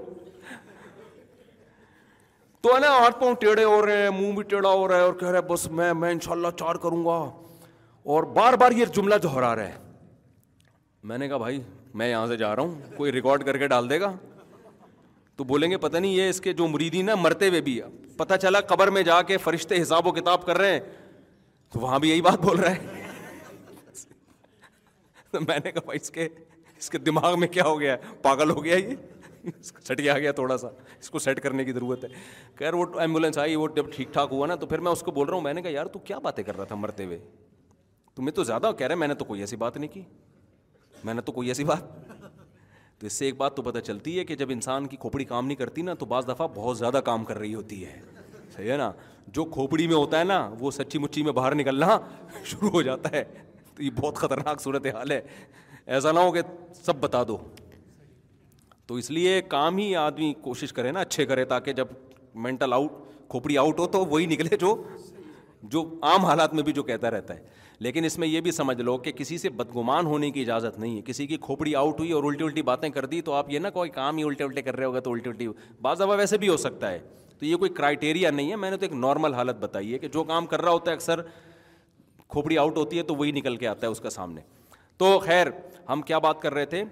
تو ہے نا ہاتھ پاؤں ٹیڑھے ہو رہے ہیں منہ بھی ٹیڑھا ہو رہا ہے اور کہہ رہے بس میں میں انشاءاللہ چار کروں گا اور بار بار یہ جملہ جوہرا رہا ہے میں نے کہا بھائی میں یہاں سے جا رہا ہوں کوئی ریکارڈ کر کے ڈال دے گا تو بولیں گے پتہ نہیں یہ اس کے جو مریدی نا مرتے ہوئے بھی پتہ چلا قبر میں جا کے فرشتے حساب و کتاب کر رہے ہیں تو وہاں بھی یہی بات بول رہے ہیں میں نے کہا اس کے اس کے دماغ میں کیا ہو گیا پاگل ہو گیا یہ سٹ گیا تھوڑا سا اس کو سیٹ کرنے کی ضرورت ہے خیر وہ ایمبولینس آئی وہ جب ٹھیک ٹھاک ہوا نا تو پھر میں اس کو بول رہا ہوں میں نے کہا یار تو کیا باتیں کر رہا تھا مرتے ہوئے تمہیں تو زیادہ کہہ رہے میں نے تو کوئی ایسی بات نہیں کی میں نے تو کوئی ایسی بات تو اس سے ایک بات تو پتہ چلتی ہے کہ جب انسان کی کھوپڑی کام نہیں کرتی نا تو بعض دفعہ بہت زیادہ کام کر رہی ہوتی ہے صحیح ہے نا جو کھوپڑی میں ہوتا ہے نا وہ سچی مچی میں باہر نکلنا شروع ہو جاتا ہے تو یہ بہت خطرناک صورت حال ہے ایسا نہ ہو کہ سب بتا دو تو اس لیے کام ہی آدمی کوشش کرے نا اچھے کرے تاکہ جب مینٹل آؤٹ کھوپڑی آؤٹ ہو تو وہی نکلے جو جو عام حالات میں بھی جو کہتا رہتا ہے لیکن اس میں یہ بھی سمجھ لو کہ کسی سے بدگمان ہونے کی اجازت نہیں ہے کسی کی کھوپڑی آؤٹ ہوئی اور الٹی الٹی باتیں کر دی تو آپ یہ نہ کوئی کام ہی الٹے الٹے کر رہے ہوگا تو الٹی الٹی بعض دفعہ ویسے بھی ہو سکتا ہے تو یہ کوئی کرائٹیریا نہیں ہے میں نے تو ایک نارمل حالت بتائی ہے کہ جو کام کر رہا ہوتا ہے اکثر کھوپڑی آؤٹ ہوتی ہے تو وہی نکل کے آتا ہے اس کا سامنے تو خیر ہم کیا بات کر رہے تھے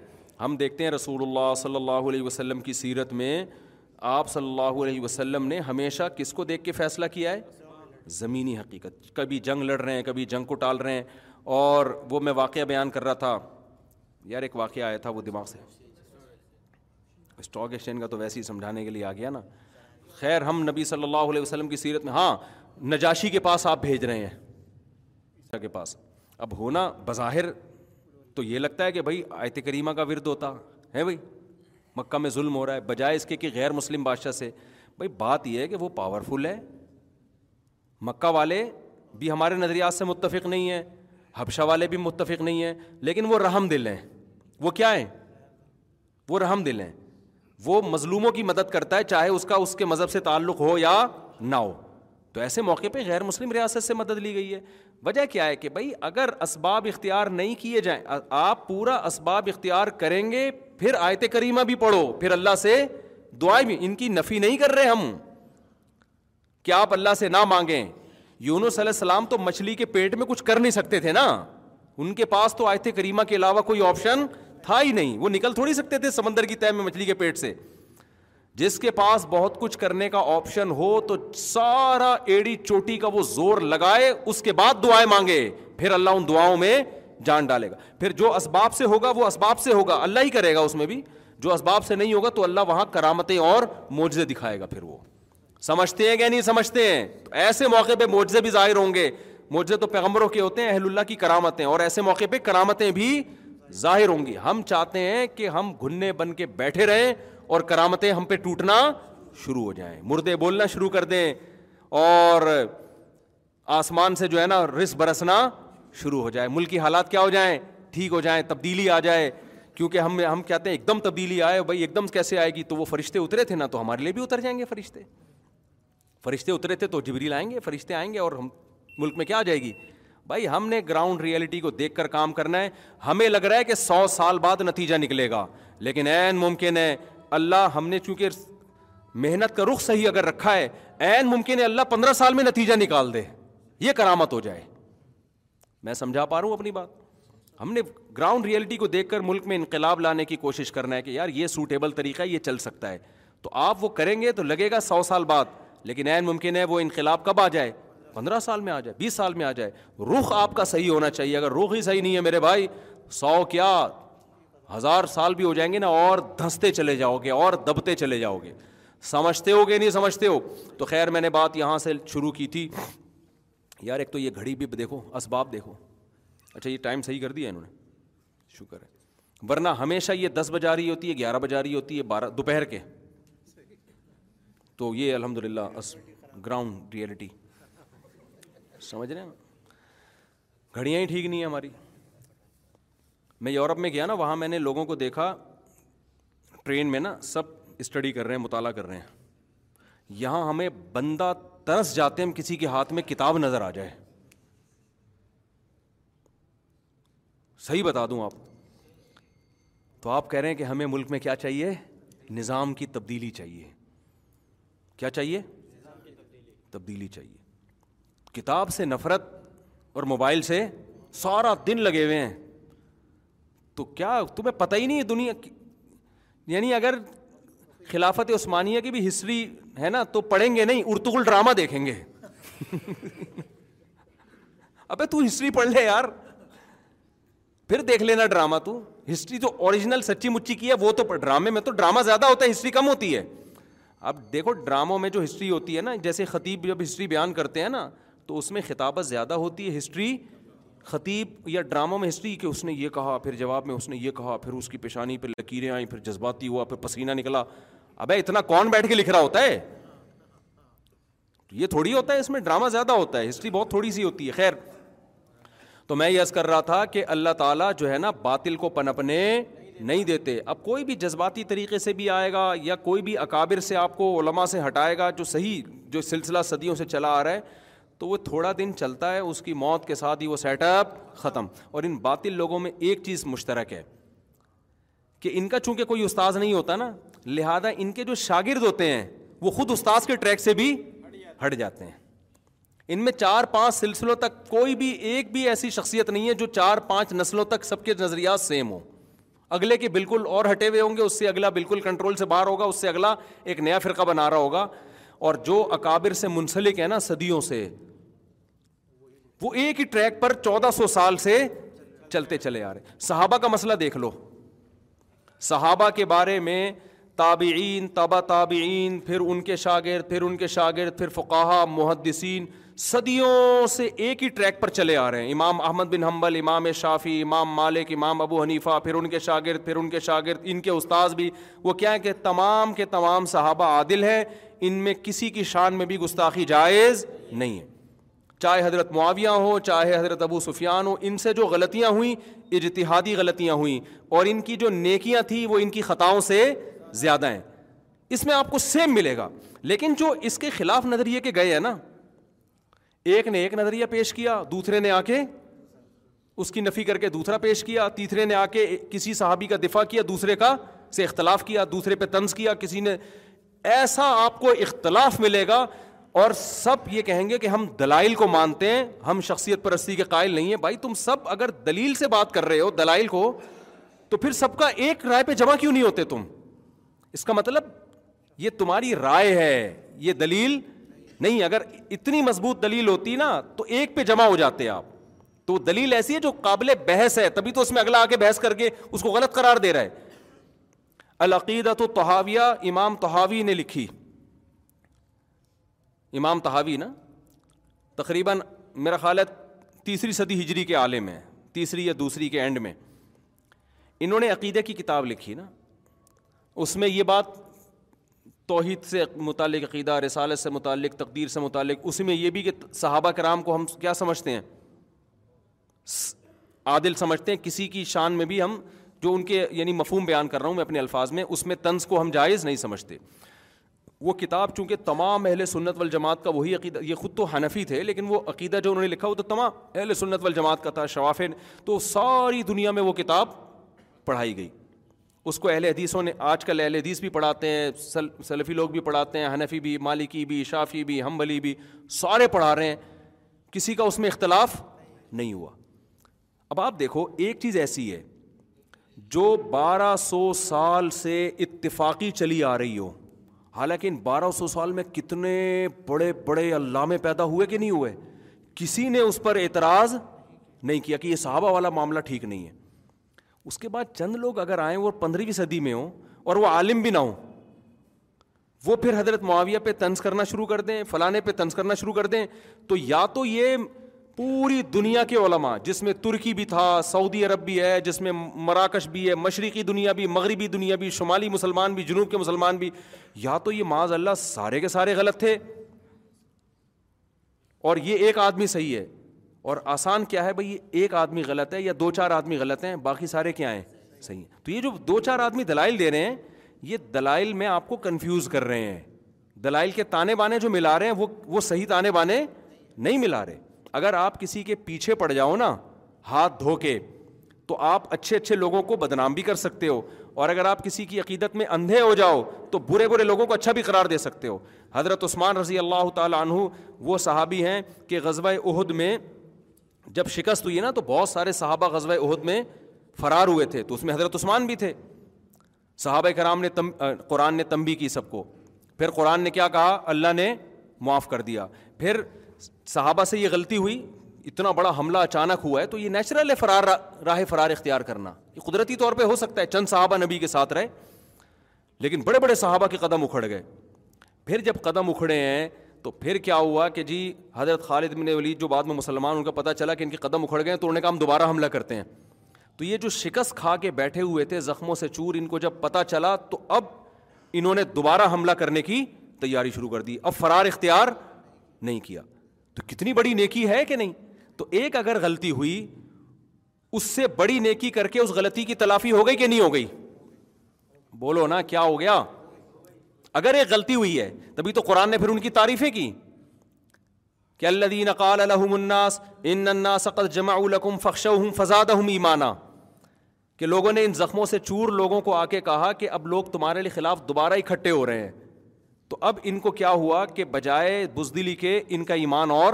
ہم دیکھتے ہیں رسول اللہ صلی اللہ علیہ وسلم کی سیرت میں آپ صلی اللہ علیہ وسلم نے ہمیشہ کس کو دیکھ کے فیصلہ کیا ہے زمینی حقیقت کبھی جنگ لڑ رہے ہیں کبھی جنگ کو ٹال رہے ہیں اور وہ میں واقعہ بیان کر رہا تھا یار ایک واقعہ آیا تھا وہ دماغ سے اسٹاک ایکسچینج کا تو ویسے ہی سمجھانے کے لیے آ گیا نا خیر ہم نبی صلی اللہ علیہ وسلم کی سیرت میں ہاں نجاشی کے پاس آپ بھیج رہے ہیں کے پاس اب ہونا بظاہر تو یہ لگتا ہے کہ بھائی آیت کریمہ کا ورد ہوتا ہے بھائی مکہ میں ظلم ہو رہا ہے بجائے اس کے کہ غیر مسلم بادشاہ سے بھائی بات یہ ہے کہ وہ پاورفل ہے مکہ والے بھی ہمارے نظریات سے متفق نہیں ہیں حبشہ والے بھی متفق نہیں ہیں لیکن وہ رحم دل ہیں وہ کیا ہیں وہ رحم دل ہیں وہ مظلوموں کی مدد کرتا ہے چاہے اس کا اس کے مذہب سے تعلق ہو یا نہ ہو تو ایسے موقع پہ غیر مسلم ریاست سے مدد لی گئی ہے وجہ کیا ہے کہ بھائی اگر اسباب اختیار نہیں کیے جائیں آپ پورا اسباب اختیار کریں گے پھر آیت کریمہ بھی پڑھو پھر اللہ سے دعائیں بھی ان کی نفی نہیں کر رہے ہم کہ آپ اللہ سے نہ مانگیں یونس صلی السلام تو مچھلی کے پیٹ میں کچھ کر نہیں سکتے تھے نا ان کے پاس تو آئے تھے کے علاوہ کوئی آپشن تھا ہی نہیں وہ نکل تھوڑی سکتے تھے سمندر کی تہ میں مچھلی کے پیٹ سے جس کے پاس بہت کچھ کرنے کا آپشن ہو تو سارا ایڑی چوٹی کا وہ زور لگائے اس کے بعد دعائیں مانگے پھر اللہ ان دعاؤں میں جان ڈالے گا پھر جو اسباب سے ہوگا وہ اسباب سے ہوگا اللہ ہی کرے گا اس میں بھی جو اسباب سے نہیں ہوگا تو اللہ وہاں کرامتیں اور موجے دکھائے گا پھر وہ سمجھتے ہیں کہ نہیں سمجھتے ہیں تو ایسے موقع پہ معجزے بھی ظاہر ہوں گے موجے تو پیغمبروں کے ہوتے ہیں اہل اللہ کی کرامتیں اور ایسے موقع پہ کرامتیں بھی ظاہر ہوں گی ہم چاہتے ہیں کہ ہم گھننے بن کے بیٹھے رہیں اور کرامتیں ہم پہ ٹوٹنا شروع ہو جائیں مردے بولنا شروع کر دیں اور آسمان سے جو ہے نا رس برسنا شروع ہو جائے ملکی حالات کیا ہو جائیں ٹھیک ہو جائیں تبدیلی آ جائے کیونکہ ہم ہم کہتے ہیں ایک دم تبدیلی آئے بھائی ایک دم کیسے آئے گی تو وہ فرشتے اترے تھے نا تو ہمارے لیے بھی اتر جائیں گے فرشتے فرشتے اترے تھے تو جبریل آئیں گے فرشتے آئیں گے اور ہم ملک میں کیا آ جائے گی بھائی ہم نے گراؤنڈ ریئلٹی کو دیکھ کر کام کرنا ہے ہمیں لگ رہا ہے کہ سو سال بعد نتیجہ نکلے گا لیکن این ممکن ہے اللہ ہم نے چونکہ محنت کا رخ صحیح اگر رکھا ہے این ممکن ہے اللہ پندرہ سال میں نتیجہ نکال دے یہ کرامت ہو جائے میں سمجھا پا رہا ہوں اپنی بات ہم نے گراؤنڈ ریئلٹی کو دیکھ کر ملک میں انقلاب لانے کی کوشش کرنا ہے کہ یار یہ سوٹیبل طریقہ ہے یہ چل سکتا ہے تو آپ وہ کریں گے تو لگے گا سو سال بعد لیکن عین ممکن ہے وہ انقلاب کب آ جائے پندرہ سال میں آ جائے بیس سال میں آ جائے رخ آپ کا صحیح ہونا چاہیے اگر رخ ہی صحیح نہیں ہے میرے بھائی سو کیا ہزار سال بھی ہو جائیں گے نا اور دھنستے چلے جاؤ گے اور دبتے چلے جاؤ گے سمجھتے ہو گے نہیں سمجھتے ہو تو خیر میں نے بات یہاں سے شروع کی تھی یار ایک تو یہ گھڑی بھی دیکھو اسباب دیکھو اچھا یہ ٹائم صحیح کر دیا انہوں نے شکر ہے ورنہ ہمیشہ یہ دس بجا رہی ہوتی ہے گیارہ بجا رہی ہوتی ہے بارہ دوپہر کے تو یہ الحمد للہ گراؤنڈ ریئلٹی سمجھ رہے ہیں گھڑیاں ہی ٹھیک نہیں ہیں ہماری میں یورپ میں گیا نا وہاں میں نے لوگوں کو دیکھا ٹرین میں نا سب اسٹڈی کر رہے ہیں مطالعہ کر رہے ہیں یہاں ہمیں بندہ ترس جاتے ہم کسی کے ہاتھ میں کتاب نظر آ جائے صحیح بتا دوں آپ تو آپ کہہ رہے ہیں کہ ہمیں ملک میں کیا چاہیے نظام کی تبدیلی چاہیے کیا چاہیے تبدیلی چاہیے کتاب سے نفرت اور موبائل سے سارا دن لگے ہوئے ہیں تو کیا تمہیں پتہ ہی نہیں دنیا کی یعنی اگر خلافت عثمانیہ کی بھی ہسٹری ہے نا تو پڑھیں گے نہیں ارتغل ڈرامہ دیکھیں گے ابے تو ہسٹری پڑھ لے یار پھر دیکھ لینا ڈرامہ تو ہسٹری جو اوریجنل سچی مچی کی ہے وہ تو ڈرامے میں تو ڈرامہ زیادہ ہوتا ہے ہسٹری کم ہوتی ہے اب دیکھو ڈراموں میں جو ہسٹری ہوتی ہے نا جیسے خطیب جب ہسٹری بیان کرتے ہیں نا تو اس میں خطابت زیادہ ہوتی ہے ہسٹری خطیب یا ڈراموں میں ہسٹری کہ اس نے یہ کہا پھر جواب میں اس نے یہ کہا پھر اس کی پیشانی پہ لکیریں آئیں پھر جذباتی ہوا پھر پسینہ نکلا ابے اتنا کون بیٹھ کے لکھ رہا ہوتا ہے یہ تھوڑی ہوتا ہے اس میں ڈرامہ زیادہ ہوتا ہے ہسٹری بہت تھوڑی سی ہوتی ہے خیر تو میں یس کر رہا تھا کہ اللہ تعالیٰ جو ہے نا باطل کو پنپنے نہیں دیتے اب کوئی بھی جذباتی طریقے سے بھی آئے گا یا کوئی بھی اکابر سے آپ کو علماء سے ہٹائے گا جو صحیح جو سلسلہ صدیوں سے چلا آ رہا ہے تو وہ تھوڑا دن چلتا ہے اس کی موت کے ساتھ ہی وہ سیٹ اپ ختم اور ان باطل لوگوں میں ایک چیز مشترک ہے کہ ان کا چونکہ کوئی استاذ نہیں ہوتا نا لہٰذا ان کے جو شاگرد ہوتے ہیں وہ خود استاذ کے ٹریک سے بھی ہٹ جاتے ہیں ان میں چار پانچ سلسلوں تک کوئی بھی ایک بھی ایسی شخصیت نہیں ہے جو چار پانچ نسلوں تک سب کے نظریات سیم ہوں اگلے کے بالکل اور ہٹے ہوئے ہوں گے اس سے اگلا بالکل کنٹرول سے باہر ہوگا اس سے اگلا ایک نیا فرقہ بنا رہا ہوگا اور جو اکابر سے منسلک ہے نا صدیوں سے وہ ایک ہی ٹریک پر چودہ سو سال سے چلتے چلے آ رہے صحابہ کا مسئلہ دیکھ لو صحابہ کے بارے میں تابعین تبا تابعین پھر ان کے شاگرد پھر ان کے شاگرد پھر فقہ محدثین صدیوں سے ایک ہی ٹریک پر چلے آ رہے ہیں امام احمد بن حنبل امام شافی امام مالک امام ابو حنیفہ پھر ان کے شاگرد پھر ان کے شاگرد ان کے استاذ بھی وہ کیا ہے کہ تمام کے تمام صحابہ عادل ہیں ان میں کسی کی شان میں بھی گستاخی جائز نہیں ہے چاہے حضرت معاویہ ہو چاہے حضرت ابو سفیان ہو ان سے جو غلطیاں ہوئیں اجتہادی غلطیاں ہوئیں اور ان کی جو نیکیاں تھیں وہ ان کی خطاؤں سے زیادہ ہیں اس میں آپ کو سیم ملے گا لیکن جو اس کے خلاف نظریے کے گئے ہیں نا ایک نے ایک نظریہ پیش کیا دوسرے نے آ کے اس کی نفی کر کے دوسرا پیش کیا تیسرے نے آ کے کسی صحابی کا دفاع کیا دوسرے کا سے اختلاف کیا دوسرے پہ طنز کیا کسی نے ایسا آپ کو اختلاف ملے گا اور سب یہ کہیں گے کہ ہم دلائل کو مانتے ہیں ہم شخصیت پرستی کے قائل نہیں ہیں بھائی تم سب اگر دلیل سے بات کر رہے ہو دلائل کو تو پھر سب کا ایک رائے پہ جمع کیوں نہیں ہوتے تم اس کا مطلب یہ تمہاری رائے ہے یہ دلیل نہیں اگر اتنی مضبوط دلیل ہوتی نا تو ایک پہ جمع ہو جاتے آپ تو دلیل ایسی ہے جو قابل بحث ہے تبھی تو اس میں اگلا آ کے بحث کر کے اس کو غلط قرار دے رہا ہے العقیدہ تو تحاویہ امام تحاوی نے لکھی امام تحاوی نا تقریباً میرا خیال ہے تیسری صدی ہجری کے عالم ہے تیسری یا دوسری کے اینڈ میں انہوں نے عقیدہ کی کتاب لکھی نا اس میں یہ بات توحید سے متعلق عقیدہ رسالت سے متعلق تقدیر سے متعلق اسی میں یہ بھی کہ صحابہ کرام کو ہم کیا سمجھتے ہیں عادل سمجھتے ہیں کسی کی شان میں بھی ہم جو ان کے یعنی مفہوم بیان کر رہا ہوں میں اپنے الفاظ میں اس میں طنز کو ہم جائز نہیں سمجھتے وہ کتاب چونکہ تمام اہل سنت والجماعت کا وہی عقیدہ یہ خود تو حنفی تھے لیکن وہ عقیدہ جو انہوں نے لکھا وہ تو تمام اہل سنت والجماعت کا تھا شوافین تو ساری دنیا میں وہ کتاب پڑھائی گئی اس کو اہل حدیثوں نے آج کل اہل حدیث بھی پڑھاتے ہیں سل سلفی لوگ بھی پڑھاتے ہیں حنفی بھی مالکی بھی شافی بھی ہم بلی بھی سارے پڑھا رہے ہیں کسی کا اس میں اختلاف نہیں ہوا اب آپ دیکھو ایک چیز ایسی ہے جو بارہ سو سال سے اتفاقی چلی آ رہی ہو حالانکہ ان بارہ سو سال میں کتنے بڑے بڑے علامے پیدا ہوئے کہ نہیں ہوئے کسی نے اس پر اعتراض نہیں کیا کہ یہ صحابہ والا معاملہ ٹھیک نہیں ہے اس کے بعد چند لوگ اگر آئیں وہ پندرہویں صدی میں ہوں اور وہ عالم بھی نہ ہوں وہ پھر حضرت معاویہ پہ طنز کرنا شروع کر دیں فلاں پہ طنز کرنا شروع کر دیں تو یا تو یہ پوری دنیا کے علماء جس میں ترکی بھی تھا سعودی عرب بھی ہے جس میں مراکش بھی ہے مشرقی دنیا بھی مغربی دنیا بھی شمالی مسلمان بھی جنوب کے مسلمان بھی یا تو یہ معاذ اللہ سارے کے سارے غلط تھے اور یہ ایک آدمی صحیح ہے اور آسان کیا ہے بھائی ایک آدمی غلط ہے یا دو چار آدمی غلط ہیں باقی سارے کیا ہیں صحیح ہیں تو یہ جو دو چار آدمی دلائل دے رہے ہیں یہ دلائل میں آپ کو کنفیوز کر رہے ہیں دلائل کے تانے بانے جو ملا رہے ہیں وہ صحیح تانے بانے نہیں ملا رہے اگر آپ کسی کے پیچھے پڑ جاؤ نا ہاتھ دھو کے تو آپ اچھے اچھے لوگوں کو بدنام بھی کر سکتے ہو اور اگر آپ کسی کی عقیدت میں اندھے ہو جاؤ تو برے برے لوگوں کو اچھا بھی قرار دے سکتے ہو حضرت عثمان رضی اللہ تعالیٰ عنہ وہ صحابی ہیں کہ غزبۂ عہد میں جب شکست ہوئی نا تو بہت سارے صحابہ غزوہ عہد میں فرار ہوئے تھے تو اس میں حضرت عثمان بھی تھے صحابہ کرام نے تم قرآن نے تمبی کی سب کو پھر قرآن نے کیا کہا اللہ نے معاف کر دیا پھر صحابہ سے یہ غلطی ہوئی اتنا بڑا حملہ اچانک ہوا ہے تو یہ نیچرل ہے فرار راہ فرار اختیار کرنا یہ قدرتی طور پہ ہو سکتا ہے چند صحابہ نبی کے ساتھ رہے لیکن بڑے بڑے صحابہ کے قدم اکھڑ گئے پھر جب قدم اکھڑے ہیں تو پھر کیا ہوا کہ جی حضرت خالد بن ولید جو بعد میں مسلمان ان کا پتہ چلا کہ ان کے قدم اکھڑ گئے تو انہوں نے کہا ہم دوبارہ حملہ کرتے ہیں تو یہ جو شکست کھا کے بیٹھے ہوئے تھے زخموں سے چور ان کو جب پتہ چلا تو اب انہوں نے دوبارہ حملہ کرنے کی تیاری شروع کر دی اب فرار اختیار نہیں کیا تو کتنی بڑی نیکی ہے کہ نہیں تو ایک اگر غلطی ہوئی اس سے بڑی نیکی کر کے اس غلطی کی تلافی ہو گئی کہ نہیں ہو گئی بولو نا کیا ہو گیا اگر ایک غلطی ہوئی ہے تبھی تو قرآن نے پھر ان کی تعریفیں کی کہ اللہ دین الحم الناس ان جمع فخش ایمانہ کہ لوگوں نے ان زخموں سے چور لوگوں کو آ کے کہا کہ اب لوگ تمہارے لیے خلاف دوبارہ اکٹھے ہو رہے ہیں تو اب ان کو کیا ہوا کہ بجائے بزدلی کے ان کا ایمان اور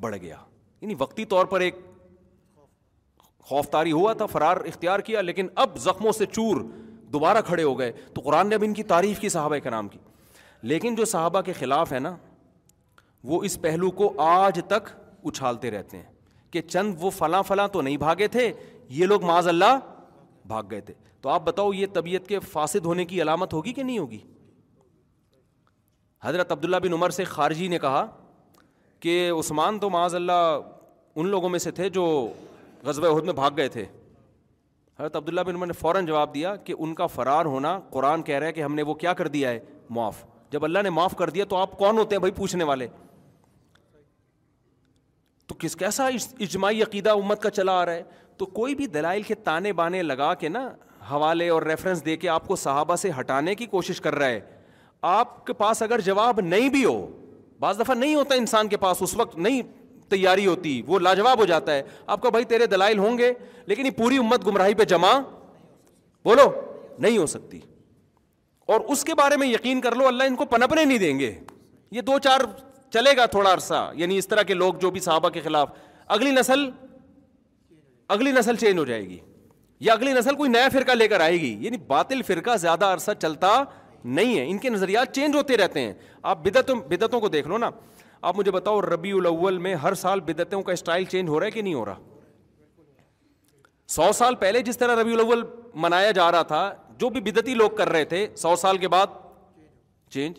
بڑھ گیا یعنی وقتی طور پر ایک خوف تاری ہوا تھا فرار اختیار کیا لیکن اب زخموں سے چور دوبارہ کھڑے ہو گئے تو قرآن نے اب ان کی تعریف کی صحابہ کے کی لیکن جو صحابہ کے خلاف ہے نا وہ اس پہلو کو آج تک اچھالتے رہتے ہیں کہ چند وہ فلاں فلاں تو نہیں بھاگے تھے یہ لوگ معاذ اللہ بھاگ گئے تھے تو آپ بتاؤ یہ طبیعت کے فاسد ہونے کی علامت ہوگی کہ نہیں ہوگی حضرت عبداللہ بن عمر سے خارجی نے کہا کہ عثمان تو معاذ اللہ ان لوگوں میں سے تھے جو غزب عہد میں بھاگ گئے تھے حضرت عبداللہ بن عمر نے فوراً جواب دیا کہ ان کا فرار ہونا قرآن کہہ رہا ہے کہ ہم نے وہ کیا کر دیا ہے معاف جب اللہ نے معاف کر دیا تو آپ کون ہوتے ہیں بھائی پوچھنے والے تو کس کیسا اجماعی عقیدہ امت کا چلا آ رہا ہے تو کوئی بھی دلائل کے تانے بانے لگا کے نا حوالے اور ریفرنس دے کے آپ کو صحابہ سے ہٹانے کی کوشش کر رہا ہے آپ کے پاس اگر جواب نہیں بھی ہو بعض دفعہ نہیں ہوتا انسان کے پاس اس وقت نہیں تیاری ہوتی وہ لاجواب ہو جاتا ہے آپ کا بھائی تیرے دلائل ہوں گے لیکن یہ پوری امت گمراہی پہ جمع بولو نہیں ہو سکتی اور اس کے بارے میں یقین کر لو اللہ ان کو پنپنے نہیں دیں گے یہ دو چار چلے گا تھوڑا عرصہ یعنی اس طرح کے لوگ جو بھی صحابہ کے خلاف اگلی نسل اگلی نسل چینج ہو جائے گی یا اگلی نسل کوئی نیا فرقہ لے کر آئے گی یعنی باطل فرقہ زیادہ عرصہ چلتا نہیں ہے ان کے نظریات چینج ہوتے رہتے ہیں آپ بدعتوں بدعتوں کو دیکھ لو نا آپ مجھے بتاؤ ربیع الاول میں ہر سال بدتوں کا اسٹائل چینج ہو رہا ہے کہ نہیں ہو رہا سو سال پہلے جس طرح ربیع الاول منایا جا رہا تھا جو بھی بدتی لوگ کر رہے تھے سو سال کے بعد چینج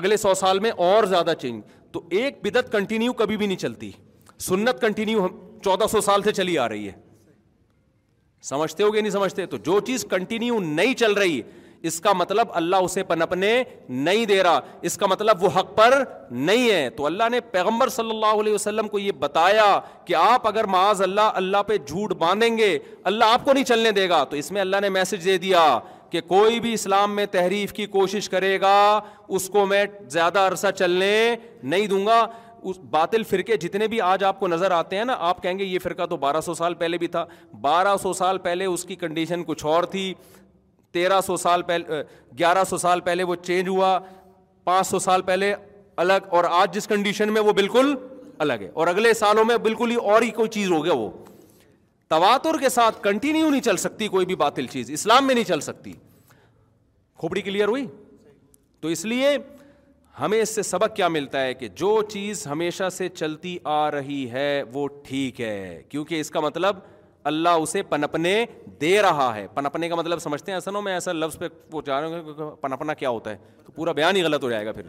اگلے سو سال میں اور زیادہ چینج تو ایک بدت کنٹینیو کبھی بھی نہیں چلتی سنت کنٹینیو چودہ سو سال سے چلی آ رہی ہے سمجھتے ہو گیا نہیں سمجھتے تو جو چیز کنٹینیو نہیں چل رہی اس کا مطلب اللہ اسے پنپنے نہیں دے رہا اس کا مطلب وہ حق پر نہیں ہے تو اللہ نے پیغمبر صلی اللہ علیہ وسلم کو یہ بتایا کہ آپ اگر معاذ اللہ اللہ پہ جھوٹ باندھیں گے اللہ آپ کو نہیں چلنے دے گا تو اس میں اللہ نے میسج دے دیا کہ کوئی بھی اسلام میں تحریف کی کوشش کرے گا اس کو میں زیادہ عرصہ چلنے نہیں دوں گا اس باطل فرقے جتنے بھی آج آپ کو نظر آتے ہیں نا آپ کہیں گے یہ فرقہ تو بارہ سو سال پہلے بھی تھا بارہ سو سال پہلے اس کی کنڈیشن کچھ اور تھی تیرہ سو سال پہلے گیارہ سو سال پہلے وہ چینج ہوا پانچ سو سال پہلے الگ اور آج جس کنڈیشن میں وہ بالکل الگ ہے اور اگلے سالوں میں بالکل ہی اور ہی کوئی چیز ہو گیا وہ تواتر کے ساتھ کنٹینیو نہیں چل سکتی کوئی بھی باطل چیز اسلام میں نہیں چل سکتی کھوپڑی کلیئر ہوئی تو اس لیے ہمیں اس سے سبق کیا ملتا ہے کہ جو چیز ہمیشہ سے چلتی آ رہی ہے وہ ٹھیک ہے کیونکہ اس کا مطلب اللہ اسے پنپنے دے رہا ہے پنپنے کا مطلب سمجھتے ہیں ایسا میں ایسا لفظ پہ پہنچا رہا ہوں کہ پنپنا کیا ہوتا ہے تو پورا بیان ہی غلط ہو جائے گا پھر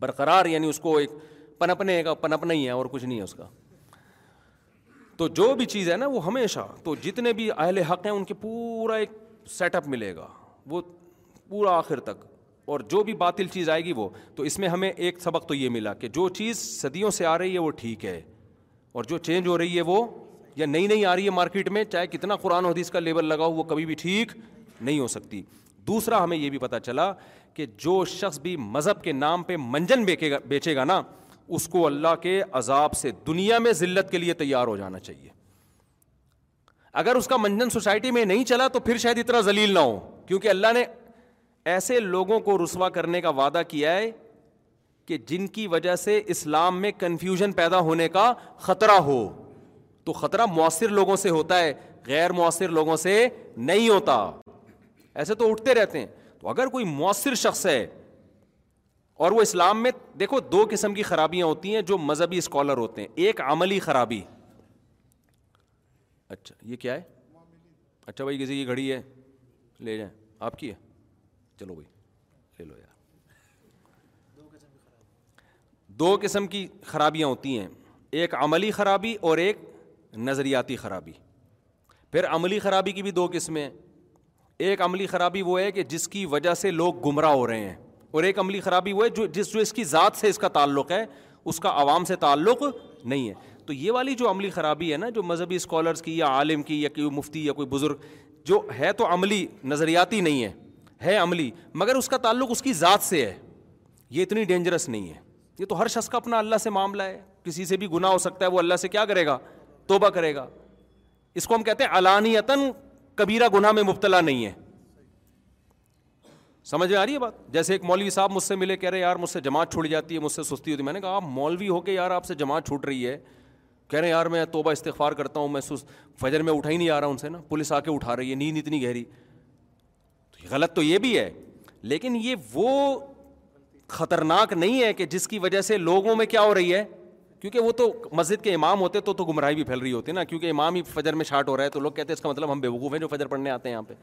برقرار یعنی اس کو ایک پنپنے کا پنپنا ہی ہے اور کچھ نہیں ہے اس کا تو جو بھی چیز ہے نا وہ ہمیشہ تو جتنے بھی اہل حق ہیں ان کے پورا ایک سیٹ اپ ملے گا وہ پورا آخر تک اور جو بھی باطل چیز آئے گی وہ تو اس میں ہمیں ایک سبق تو یہ ملا کہ جو چیز صدیوں سے آ رہی ہے وہ ٹھیک ہے اور جو چینج ہو رہی ہے وہ یا نئی نئی آ رہی ہے مارکیٹ میں چاہے کتنا قرآن حدیث کا لیبل لگا ہو وہ کبھی بھی ٹھیک نہیں ہو سکتی دوسرا ہمیں یہ بھی پتا چلا کہ جو شخص بھی مذہب کے نام پہ منجن بیچے گا نا اس کو اللہ کے عذاب سے دنیا میں ذلت کے لیے تیار ہو جانا چاہیے اگر اس کا منجن سوسائٹی میں نہیں چلا تو پھر شاید اتنا ذلیل نہ ہو کیونکہ اللہ نے ایسے لوگوں کو رسوا کرنے کا وعدہ کیا ہے کہ جن کی وجہ سے اسلام میں کنفیوژن پیدا ہونے کا خطرہ ہو تو خطرہ مؤثر لوگوں سے ہوتا ہے غیر مؤثر لوگوں سے نہیں ہوتا ایسے تو اٹھتے رہتے ہیں تو اگر کوئی مؤثر شخص ہے اور وہ اسلام میں دیکھو دو قسم کی خرابیاں ہوتی ہیں جو مذہبی اسکالر ہوتے ہیں ایک عملی خرابی اچھا یہ کیا ہے اچھا بھائی کسی کی گھڑی ہے لے جائیں آپ کی ہے چلو بھائی لے لو یار دو قسم کی خرابیاں ہوتی ہیں ایک عملی خرابی اور ایک نظریاتی خرابی پھر عملی خرابی کی بھی دو قسمیں ایک عملی خرابی وہ ہے کہ جس کی وجہ سے لوگ گمراہ ہو رہے ہیں اور ایک عملی خرابی وہ ہے جو جس جو اس کی ذات سے اس کا تعلق ہے اس کا عوام سے تعلق نہیں ہے تو یہ والی جو عملی خرابی ہے نا جو مذہبی اسکالرس کی یا عالم کی یا کوئی مفتی یا کوئی بزرگ جو ہے تو عملی نظریاتی نہیں ہے ہے عملی مگر اس کا تعلق اس کی ذات سے ہے یہ اتنی ڈینجرس نہیں ہے یہ تو ہر شخص کا اپنا اللہ سے معاملہ ہے کسی سے بھی گناہ ہو سکتا ہے وہ اللہ سے کیا کرے گا توبہ کرے گا اس کو ہم کہتے ہیں کبیرہ گنا میں مبتلا نہیں ہے سمجھ میں آ رہی ہے بات جیسے ایک مولوی صاحب مجھ سے ملے کہہ رہے یار مجھ سے جماعت چھوٹ جاتی ہے مجھ سے سے سستی ہوتی میں نے کہا آپ آپ مولوی ہو کے یار جماعت چھوٹ رہی ہے کہہ رہے ہیں یار میں توبہ استغفار کرتا ہوں میں سست فجر میں اٹھا ہی نہیں آ رہا ہوں پولیس آ کے اٹھا رہی ہے نیند اتنی گہری غلط تو یہ بھی ہے لیکن یہ وہ خطرناک نہیں ہے کہ جس کی وجہ سے لوگوں میں کیا ہو رہی ہے کیونکہ وہ تو مسجد کے امام ہوتے تو تو گمراہی بھی پھیل رہی ہوتی ہے نا کیونکہ امام ہی فجر میں شارٹ ہو رہا ہے تو لوگ کہتے ہیں اس کا مطلب ہم بے وقوف ہیں جو فجر پڑھنے آتے ہیں یہاں پہ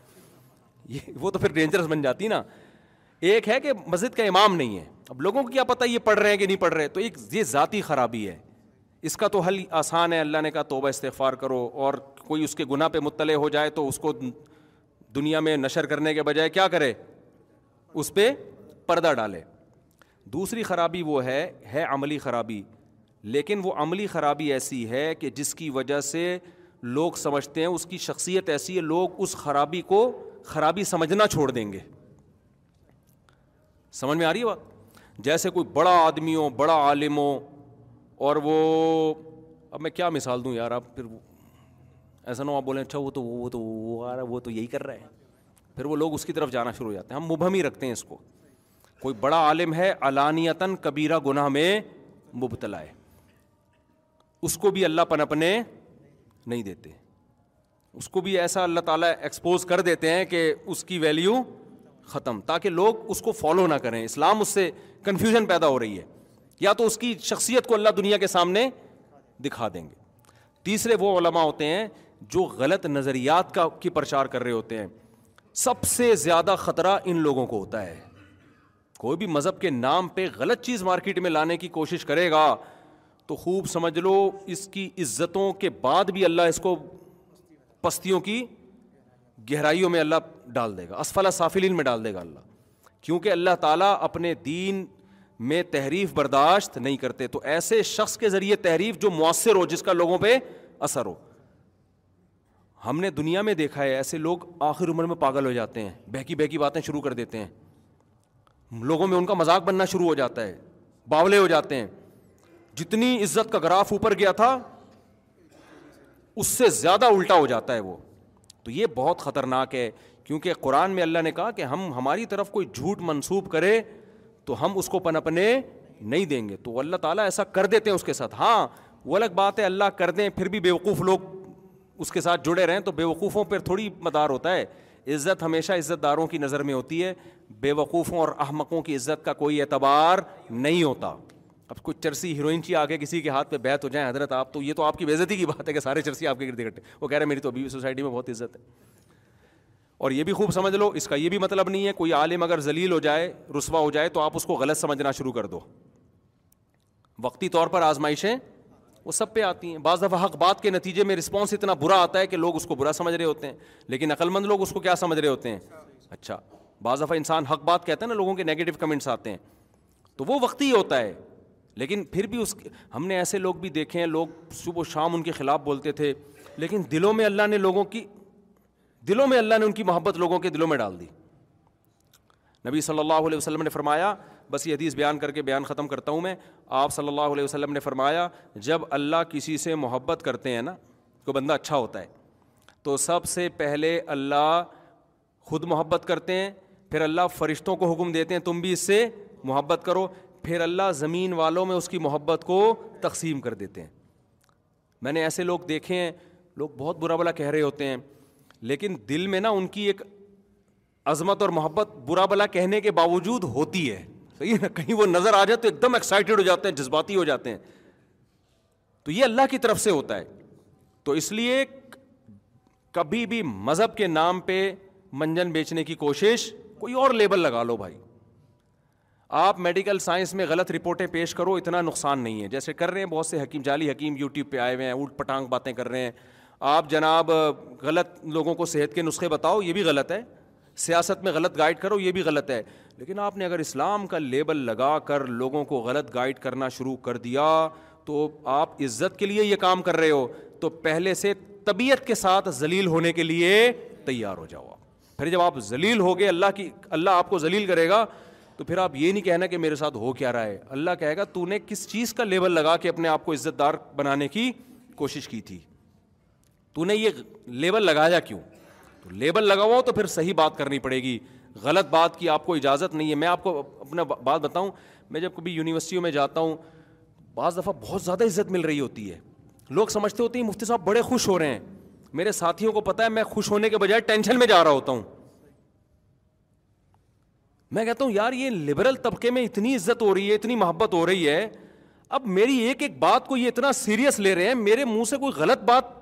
یہ وہ تو پھر ڈینجرس بن جاتی نا ایک ہے کہ مسجد کا امام نہیں ہے اب لوگوں کو کیا پتہ یہ پڑھ رہے ہیں کہ نہیں پڑھ رہے تو ایک یہ ذاتی خرابی ہے اس کا تو حل آسان ہے اللہ نے کہا توبہ استغفار کرو اور کوئی اس کے گناہ پہ مطلع ہو جائے تو اس کو دنیا میں نشر کرنے کے بجائے کیا کرے اس پہ پردہ ڈالے دوسری خرابی وہ ہے ہے عملی خرابی لیکن وہ عملی خرابی ایسی ہے کہ جس کی وجہ سے لوگ سمجھتے ہیں اس کی شخصیت ایسی ہے لوگ اس خرابی کو خرابی سمجھنا چھوڑ دیں گے سمجھ میں آ رہی ہے بات جیسے کوئی بڑا آدمی ہو بڑا عالم ہو اور وہ اب میں کیا مثال دوں یار آپ پھر ایسا نہ ہو آپ بولیں اچھا وہ تو وہ تو وہ آ رہا ہے وہ تو یہی کر رہا ہے پھر وہ لوگ اس کی طرف جانا شروع ہو جاتے ہیں ہم مبہم ہی رکھتے ہیں اس کو کوئی بڑا عالم ہے علانیتاً کبیرہ گناہ میں مبتلا ہے اس کو بھی اللہ پنپنے نہیں دیتے اس کو بھی ایسا اللہ تعالیٰ ایکسپوز کر دیتے ہیں کہ اس کی ویلیو ختم تاکہ لوگ اس کو فالو نہ کریں اسلام اس سے کنفیوژن پیدا ہو رہی ہے یا تو اس کی شخصیت کو اللہ دنیا کے سامنے دکھا دیں گے تیسرے وہ علماء ہوتے ہیں جو غلط نظریات کا کی پرچار کر رہے ہوتے ہیں سب سے زیادہ خطرہ ان لوگوں کو ہوتا ہے کوئی بھی مذہب کے نام پہ غلط چیز مارکیٹ میں لانے کی کوشش کرے گا تو خوب سمجھ لو اس کی عزتوں کے بعد بھی اللہ اس کو پستیوں کی گہرائیوں میں اللہ ڈال دے گا اسفلا صافلین میں ڈال دے گا اللہ کیونکہ اللہ تعالیٰ اپنے دین میں تحریف برداشت نہیں کرتے تو ایسے شخص کے ذریعے تحریف جو مؤثر ہو جس کا لوگوں پہ اثر ہو ہم نے دنیا میں دیکھا ہے ایسے لوگ آخر عمر میں پاگل ہو جاتے ہیں بہکی بہکی باتیں شروع کر دیتے ہیں لوگوں میں ان کا مذاق بننا شروع ہو جاتا ہے باولے ہو جاتے ہیں جتنی عزت کا گراف اوپر گیا تھا اس سے زیادہ الٹا ہو جاتا ہے وہ تو یہ بہت خطرناک ہے کیونکہ قرآن میں اللہ نے کہا کہ ہم ہماری طرف کوئی جھوٹ منسوب کرے تو ہم اس کو پنپنے نہیں دیں گے تو اللہ تعالیٰ ایسا کر دیتے ہیں اس کے ساتھ ہاں وہ الگ بات ہے اللہ کر دیں پھر بھی بیوقوف لوگ اس کے ساتھ جڑے رہیں تو بے وقوفوں پر تھوڑی مدار ہوتا ہے عزت ہمیشہ عزت داروں کی نظر میں ہوتی ہے بے وقوفوں اور احمقوں کی عزت کا کوئی اعتبار نہیں ہوتا اب کچھ چرسی ہیروئن چی آ کے کسی کے ہاتھ پہ بیت ہو جائیں حضرت آپ تو یہ تو آپ کی بےزتی کی بات ہے کہ سارے چرسی آپ کے گرد اکٹھے وہ کہہ رہے ہیں میری تو ابھی بھی سوسائٹی میں بہت عزت ہے اور یہ بھی خوب سمجھ لو اس کا یہ بھی مطلب نہیں ہے کوئی عالم اگر ذلیل ہو جائے رسوا ہو جائے تو آپ اس کو غلط سمجھنا شروع کر دو وقتی طور پر آزمائشیں وہ سب پہ آتی ہیں بعض دفعہ حق بات کے نتیجے میں رسپانس اتنا برا آتا ہے کہ لوگ اس کو برا سمجھ رہے ہوتے ہیں لیکن عقلمند لوگ اس کو کیا سمجھ رہے ہوتے ہیں اچھا بعض دفعہ انسان حق بات کہتے ہیں نا لوگوں کے نگیٹو کمنٹس آتے ہیں تو وہ وقتی ہوتا ہے لیکن پھر بھی اس ہم نے ایسے لوگ بھی دیکھے ہیں لوگ صبح و شام ان کے خلاف بولتے تھے لیکن دلوں میں اللہ نے لوگوں کی دلوں میں اللہ نے ان کی محبت لوگوں کے دلوں میں ڈال دی نبی صلی اللہ علیہ وسلم نے فرمایا بس یہ حدیث بیان کر کے بیان ختم کرتا ہوں میں آپ صلی اللہ علیہ وسلم نے فرمایا جب اللہ کسی سے محبت کرتے ہیں نا کوئی بندہ اچھا ہوتا ہے تو سب سے پہلے اللہ خود محبت کرتے ہیں پھر اللہ فرشتوں کو حکم دیتے ہیں تم بھی اس سے محبت کرو پھر اللہ زمین والوں میں اس کی محبت کو تقسیم کر دیتے ہیں میں نے ایسے لوگ دیکھے ہیں لوگ بہت برا بلا کہہ رہے ہوتے ہیں لیکن دل میں نا ان کی ایک عظمت اور محبت برا بلا کہنے کے باوجود ہوتی ہے صحیح ہے نا کہیں وہ نظر آ جائے تو ایک دم ایکسائٹیڈ ہو جاتے ہیں جذباتی ہو جاتے ہیں تو یہ اللہ کی طرف سے ہوتا ہے تو اس لیے کبھی بھی مذہب کے نام پہ منجن بیچنے کی کوشش کوئی اور لیبل لگا لو بھائی آپ میڈیکل سائنس میں غلط رپورٹیں پیش کرو اتنا نقصان نہیں ہے جیسے کر رہے ہیں بہت سے حکیم جعلی حکیم یوٹیوب پہ آئے ہوئے ہیں اونٹ پٹانگ باتیں کر رہے ہیں آپ جناب غلط لوگوں کو صحت کے نسخے بتاؤ یہ بھی غلط ہے سیاست میں غلط گائڈ کرو یہ بھی غلط ہے لیکن آپ نے اگر اسلام کا لیبل لگا کر لوگوں کو غلط گائڈ کرنا شروع کر دیا تو آپ عزت کے لیے یہ کام کر رہے ہو تو پہلے سے طبیعت کے ساتھ ذلیل ہونے کے لیے تیار ہو جاؤ آپ پھر جب آپ ذلیل ہو گئے اللہ کی اللہ آپ کو ذلیل کرے گا تو پھر آپ یہ نہیں کہنا کہ میرے ساتھ ہو کیا رہا ہے اللہ کہے گا تو نے کس چیز کا لیبل لگا کے اپنے آپ کو عزت دار بنانے کی کوشش کی تھی تو نے یہ لیبل لگایا کیوں تو لیبل لگا ہوا تو پھر صحیح بات کرنی پڑے گی غلط بات کی آپ کو اجازت نہیں ہے میں آپ کو اپنا بات بتاؤں میں جب کبھی یونیورسٹیوں میں جاتا ہوں بعض دفعہ بہت زیادہ عزت مل رہی ہوتی ہے لوگ سمجھتے ہوتے ہیں مفتی صاحب بڑے خوش ہو رہے ہیں میرے ساتھیوں کو پتا ہے میں خوش ہونے کے بجائے ٹینشن میں جا رہا ہوتا ہوں میں کہتا ہوں یار یہ لبرل طبقے میں اتنی عزت ہو رہی ہے اتنی محبت ہو رہی ہے اب میری ایک ایک بات کو یہ اتنا سیریس لے رہے ہیں میرے منہ سے کوئی غلط بات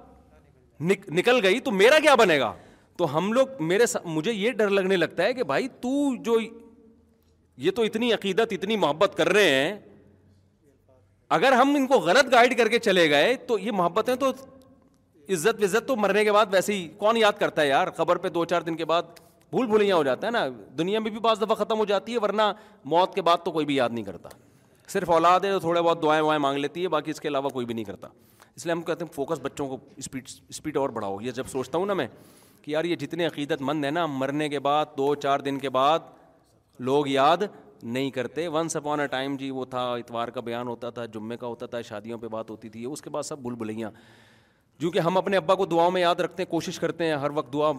نکل گئی تو میرا کیا بنے گا تو ہم لوگ میرے سا... مجھے یہ ڈر لگنے لگتا ہے کہ بھائی تو جو یہ تو اتنی عقیدت اتنی محبت کر رہے ہیں اگر ہم ان کو غلط گائڈ کر کے چلے گئے تو یہ محبتیں تو عزت وزت تو مرنے کے بعد ویسے ہی کون یاد کرتا ہے یار خبر پہ دو چار دن کے بعد بھول بھلیاں ہو جاتا ہے نا دنیا میں بھی بعض دفعہ ختم ہو جاتی ہے ورنہ موت کے بعد تو کوئی بھی یاد نہیں کرتا صرف اولاد ہے تھوڑے بہت دعائیں وعائیں مانگ لیتی ہے باقی اس کے علاوہ کوئی بھی نہیں کرتا اس لیے ہم کہتے ہیں فوکس بچوں کو اسپیڈ اسپیڈ اور بڑھاؤ یہ جب سوچتا ہوں نا میں کہ یار یہ جتنے عقیدت مند ہیں نا مرنے کے بعد دو چار دن کے بعد لوگ یاد نہیں کرتے ونس اپ آن اے ٹائم جی وہ تھا اتوار کا بیان ہوتا تھا جمعے کا ہوتا تھا شادیوں پہ بات ہوتی تھی اس کے بعد سب بھول بھلیاں چونکہ ہم اپنے ابا کو دعاؤں میں یاد رکھتے ہیں کوشش کرتے ہیں ہر وقت دعا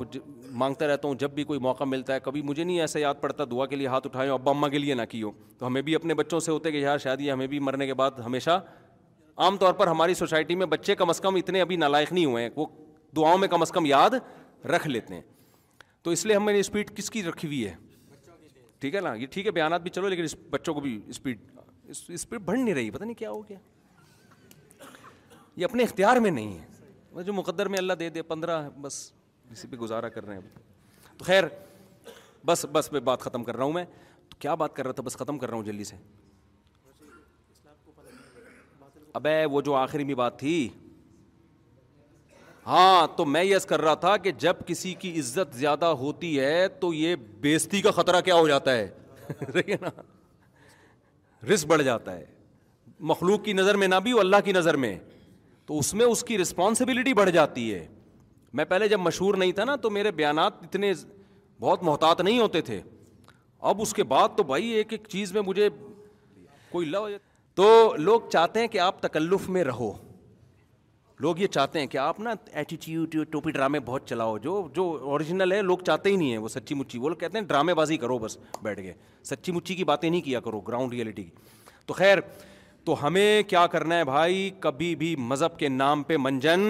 مانگتا رہتا ہوں جب بھی کوئی موقع ملتا ہے کبھی مجھے نہیں ایسا یاد پڑتا دعا کے لیے ہاتھ اٹھائے ابا اماں کے لیے نہ کی ہو تو ہمیں بھی اپنے بچوں سے ہوتے کہ یار شادی یہ ہمیں بھی مرنے کے بعد ہمیشہ عام طور پر ہماری سوسائٹی میں بچے کم از کم اتنے ابھی نالائق نہیں ہوئے ہیں وہ دعاؤں میں کم از کم یاد رکھ لیتے ہیں تو اس لیے ہم نے اسپیڈ کس کی رکھی ہوئی ہے ٹھیک ہے نا یہ ٹھیک ہے بیانات بھی چلو لیکن اس بچوں کو بھی اسپیڈ اسپیڈ بڑھ نہیں رہی پتہ نہیں کیا ہو گیا یہ اپنے اختیار میں نہیں ہے جو مقدر میں اللہ دے دے پندرہ بس اسی پہ گزارا کر رہے ہیں تو خیر بس بس میں بات ختم کر رہا ہوں میں تو کیا بات کر رہا تھا بس ختم کر رہا ہوں جلدی سے ابے وہ جو آخری میں بات تھی ہاں تو میں یس کر رہا تھا کہ جب کسی کی عزت زیادہ ہوتی ہے تو یہ بیستی کا خطرہ کیا ہو جاتا ہے نا رسک بڑھ جاتا ہے مخلوق کی نظر میں نہ بھی اور اللہ کی نظر میں تو اس میں اس کی رسپانسبلٹی بڑھ جاتی ہے میں پہلے جب مشہور نہیں تھا نا تو میرے بیانات اتنے بہت محتاط نہیں ہوتے تھے اب اس کے بعد تو بھائی ایک ایک چیز میں مجھے کوئی لو تو لوگ چاہتے ہیں کہ آپ تکلف میں رہو لوگ یہ چاہتے ہیں کہ آپ نا ایٹیٹیوڈ ٹوپی ڈرامے بہت چلاؤ جو جو اوریجنل ہے لوگ چاہتے ہی نہیں ہیں وہ سچی مچی وہ لوگ کہتے ہیں ڈرامے بازی کرو بس بیٹھ گئے سچی مچی کی باتیں نہیں کیا کرو گراؤنڈ ریئلٹی کی تو خیر تو ہمیں کیا کرنا ہے بھائی کبھی بھی مذہب کے نام پہ منجن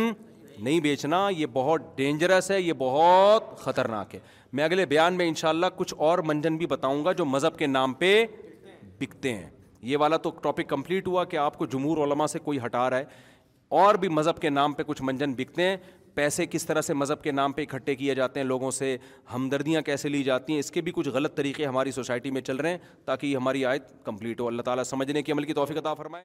نہیں بیچنا یہ بہت ڈینجرس ہے یہ بہت خطرناک ہے میں اگلے بیان میں انشاءاللہ کچھ اور منجن بھی بتاؤں گا جو مذہب کے نام پہ بکتے ہیں یہ والا تو ٹاپک کمپلیٹ ہوا کہ آپ کو جمہور علماء سے کوئی ہٹا رہا ہے اور بھی مذہب کے نام پہ کچھ منجن بکتے ہیں پیسے کس طرح سے مذہب کے نام پہ اکٹھے کیے جاتے ہیں لوگوں سے ہمدردیاں کیسے لی جاتی ہیں اس کے بھی کچھ غلط طریقے ہماری سوسائٹی میں چل رہے ہیں تاکہ یہ ہماری آیت کمپلیٹ ہو اللہ تعالیٰ سمجھنے کے عمل کی توفیق عطا فرمائے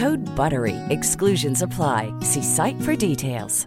Good بر وی ایگسنس apply see site for details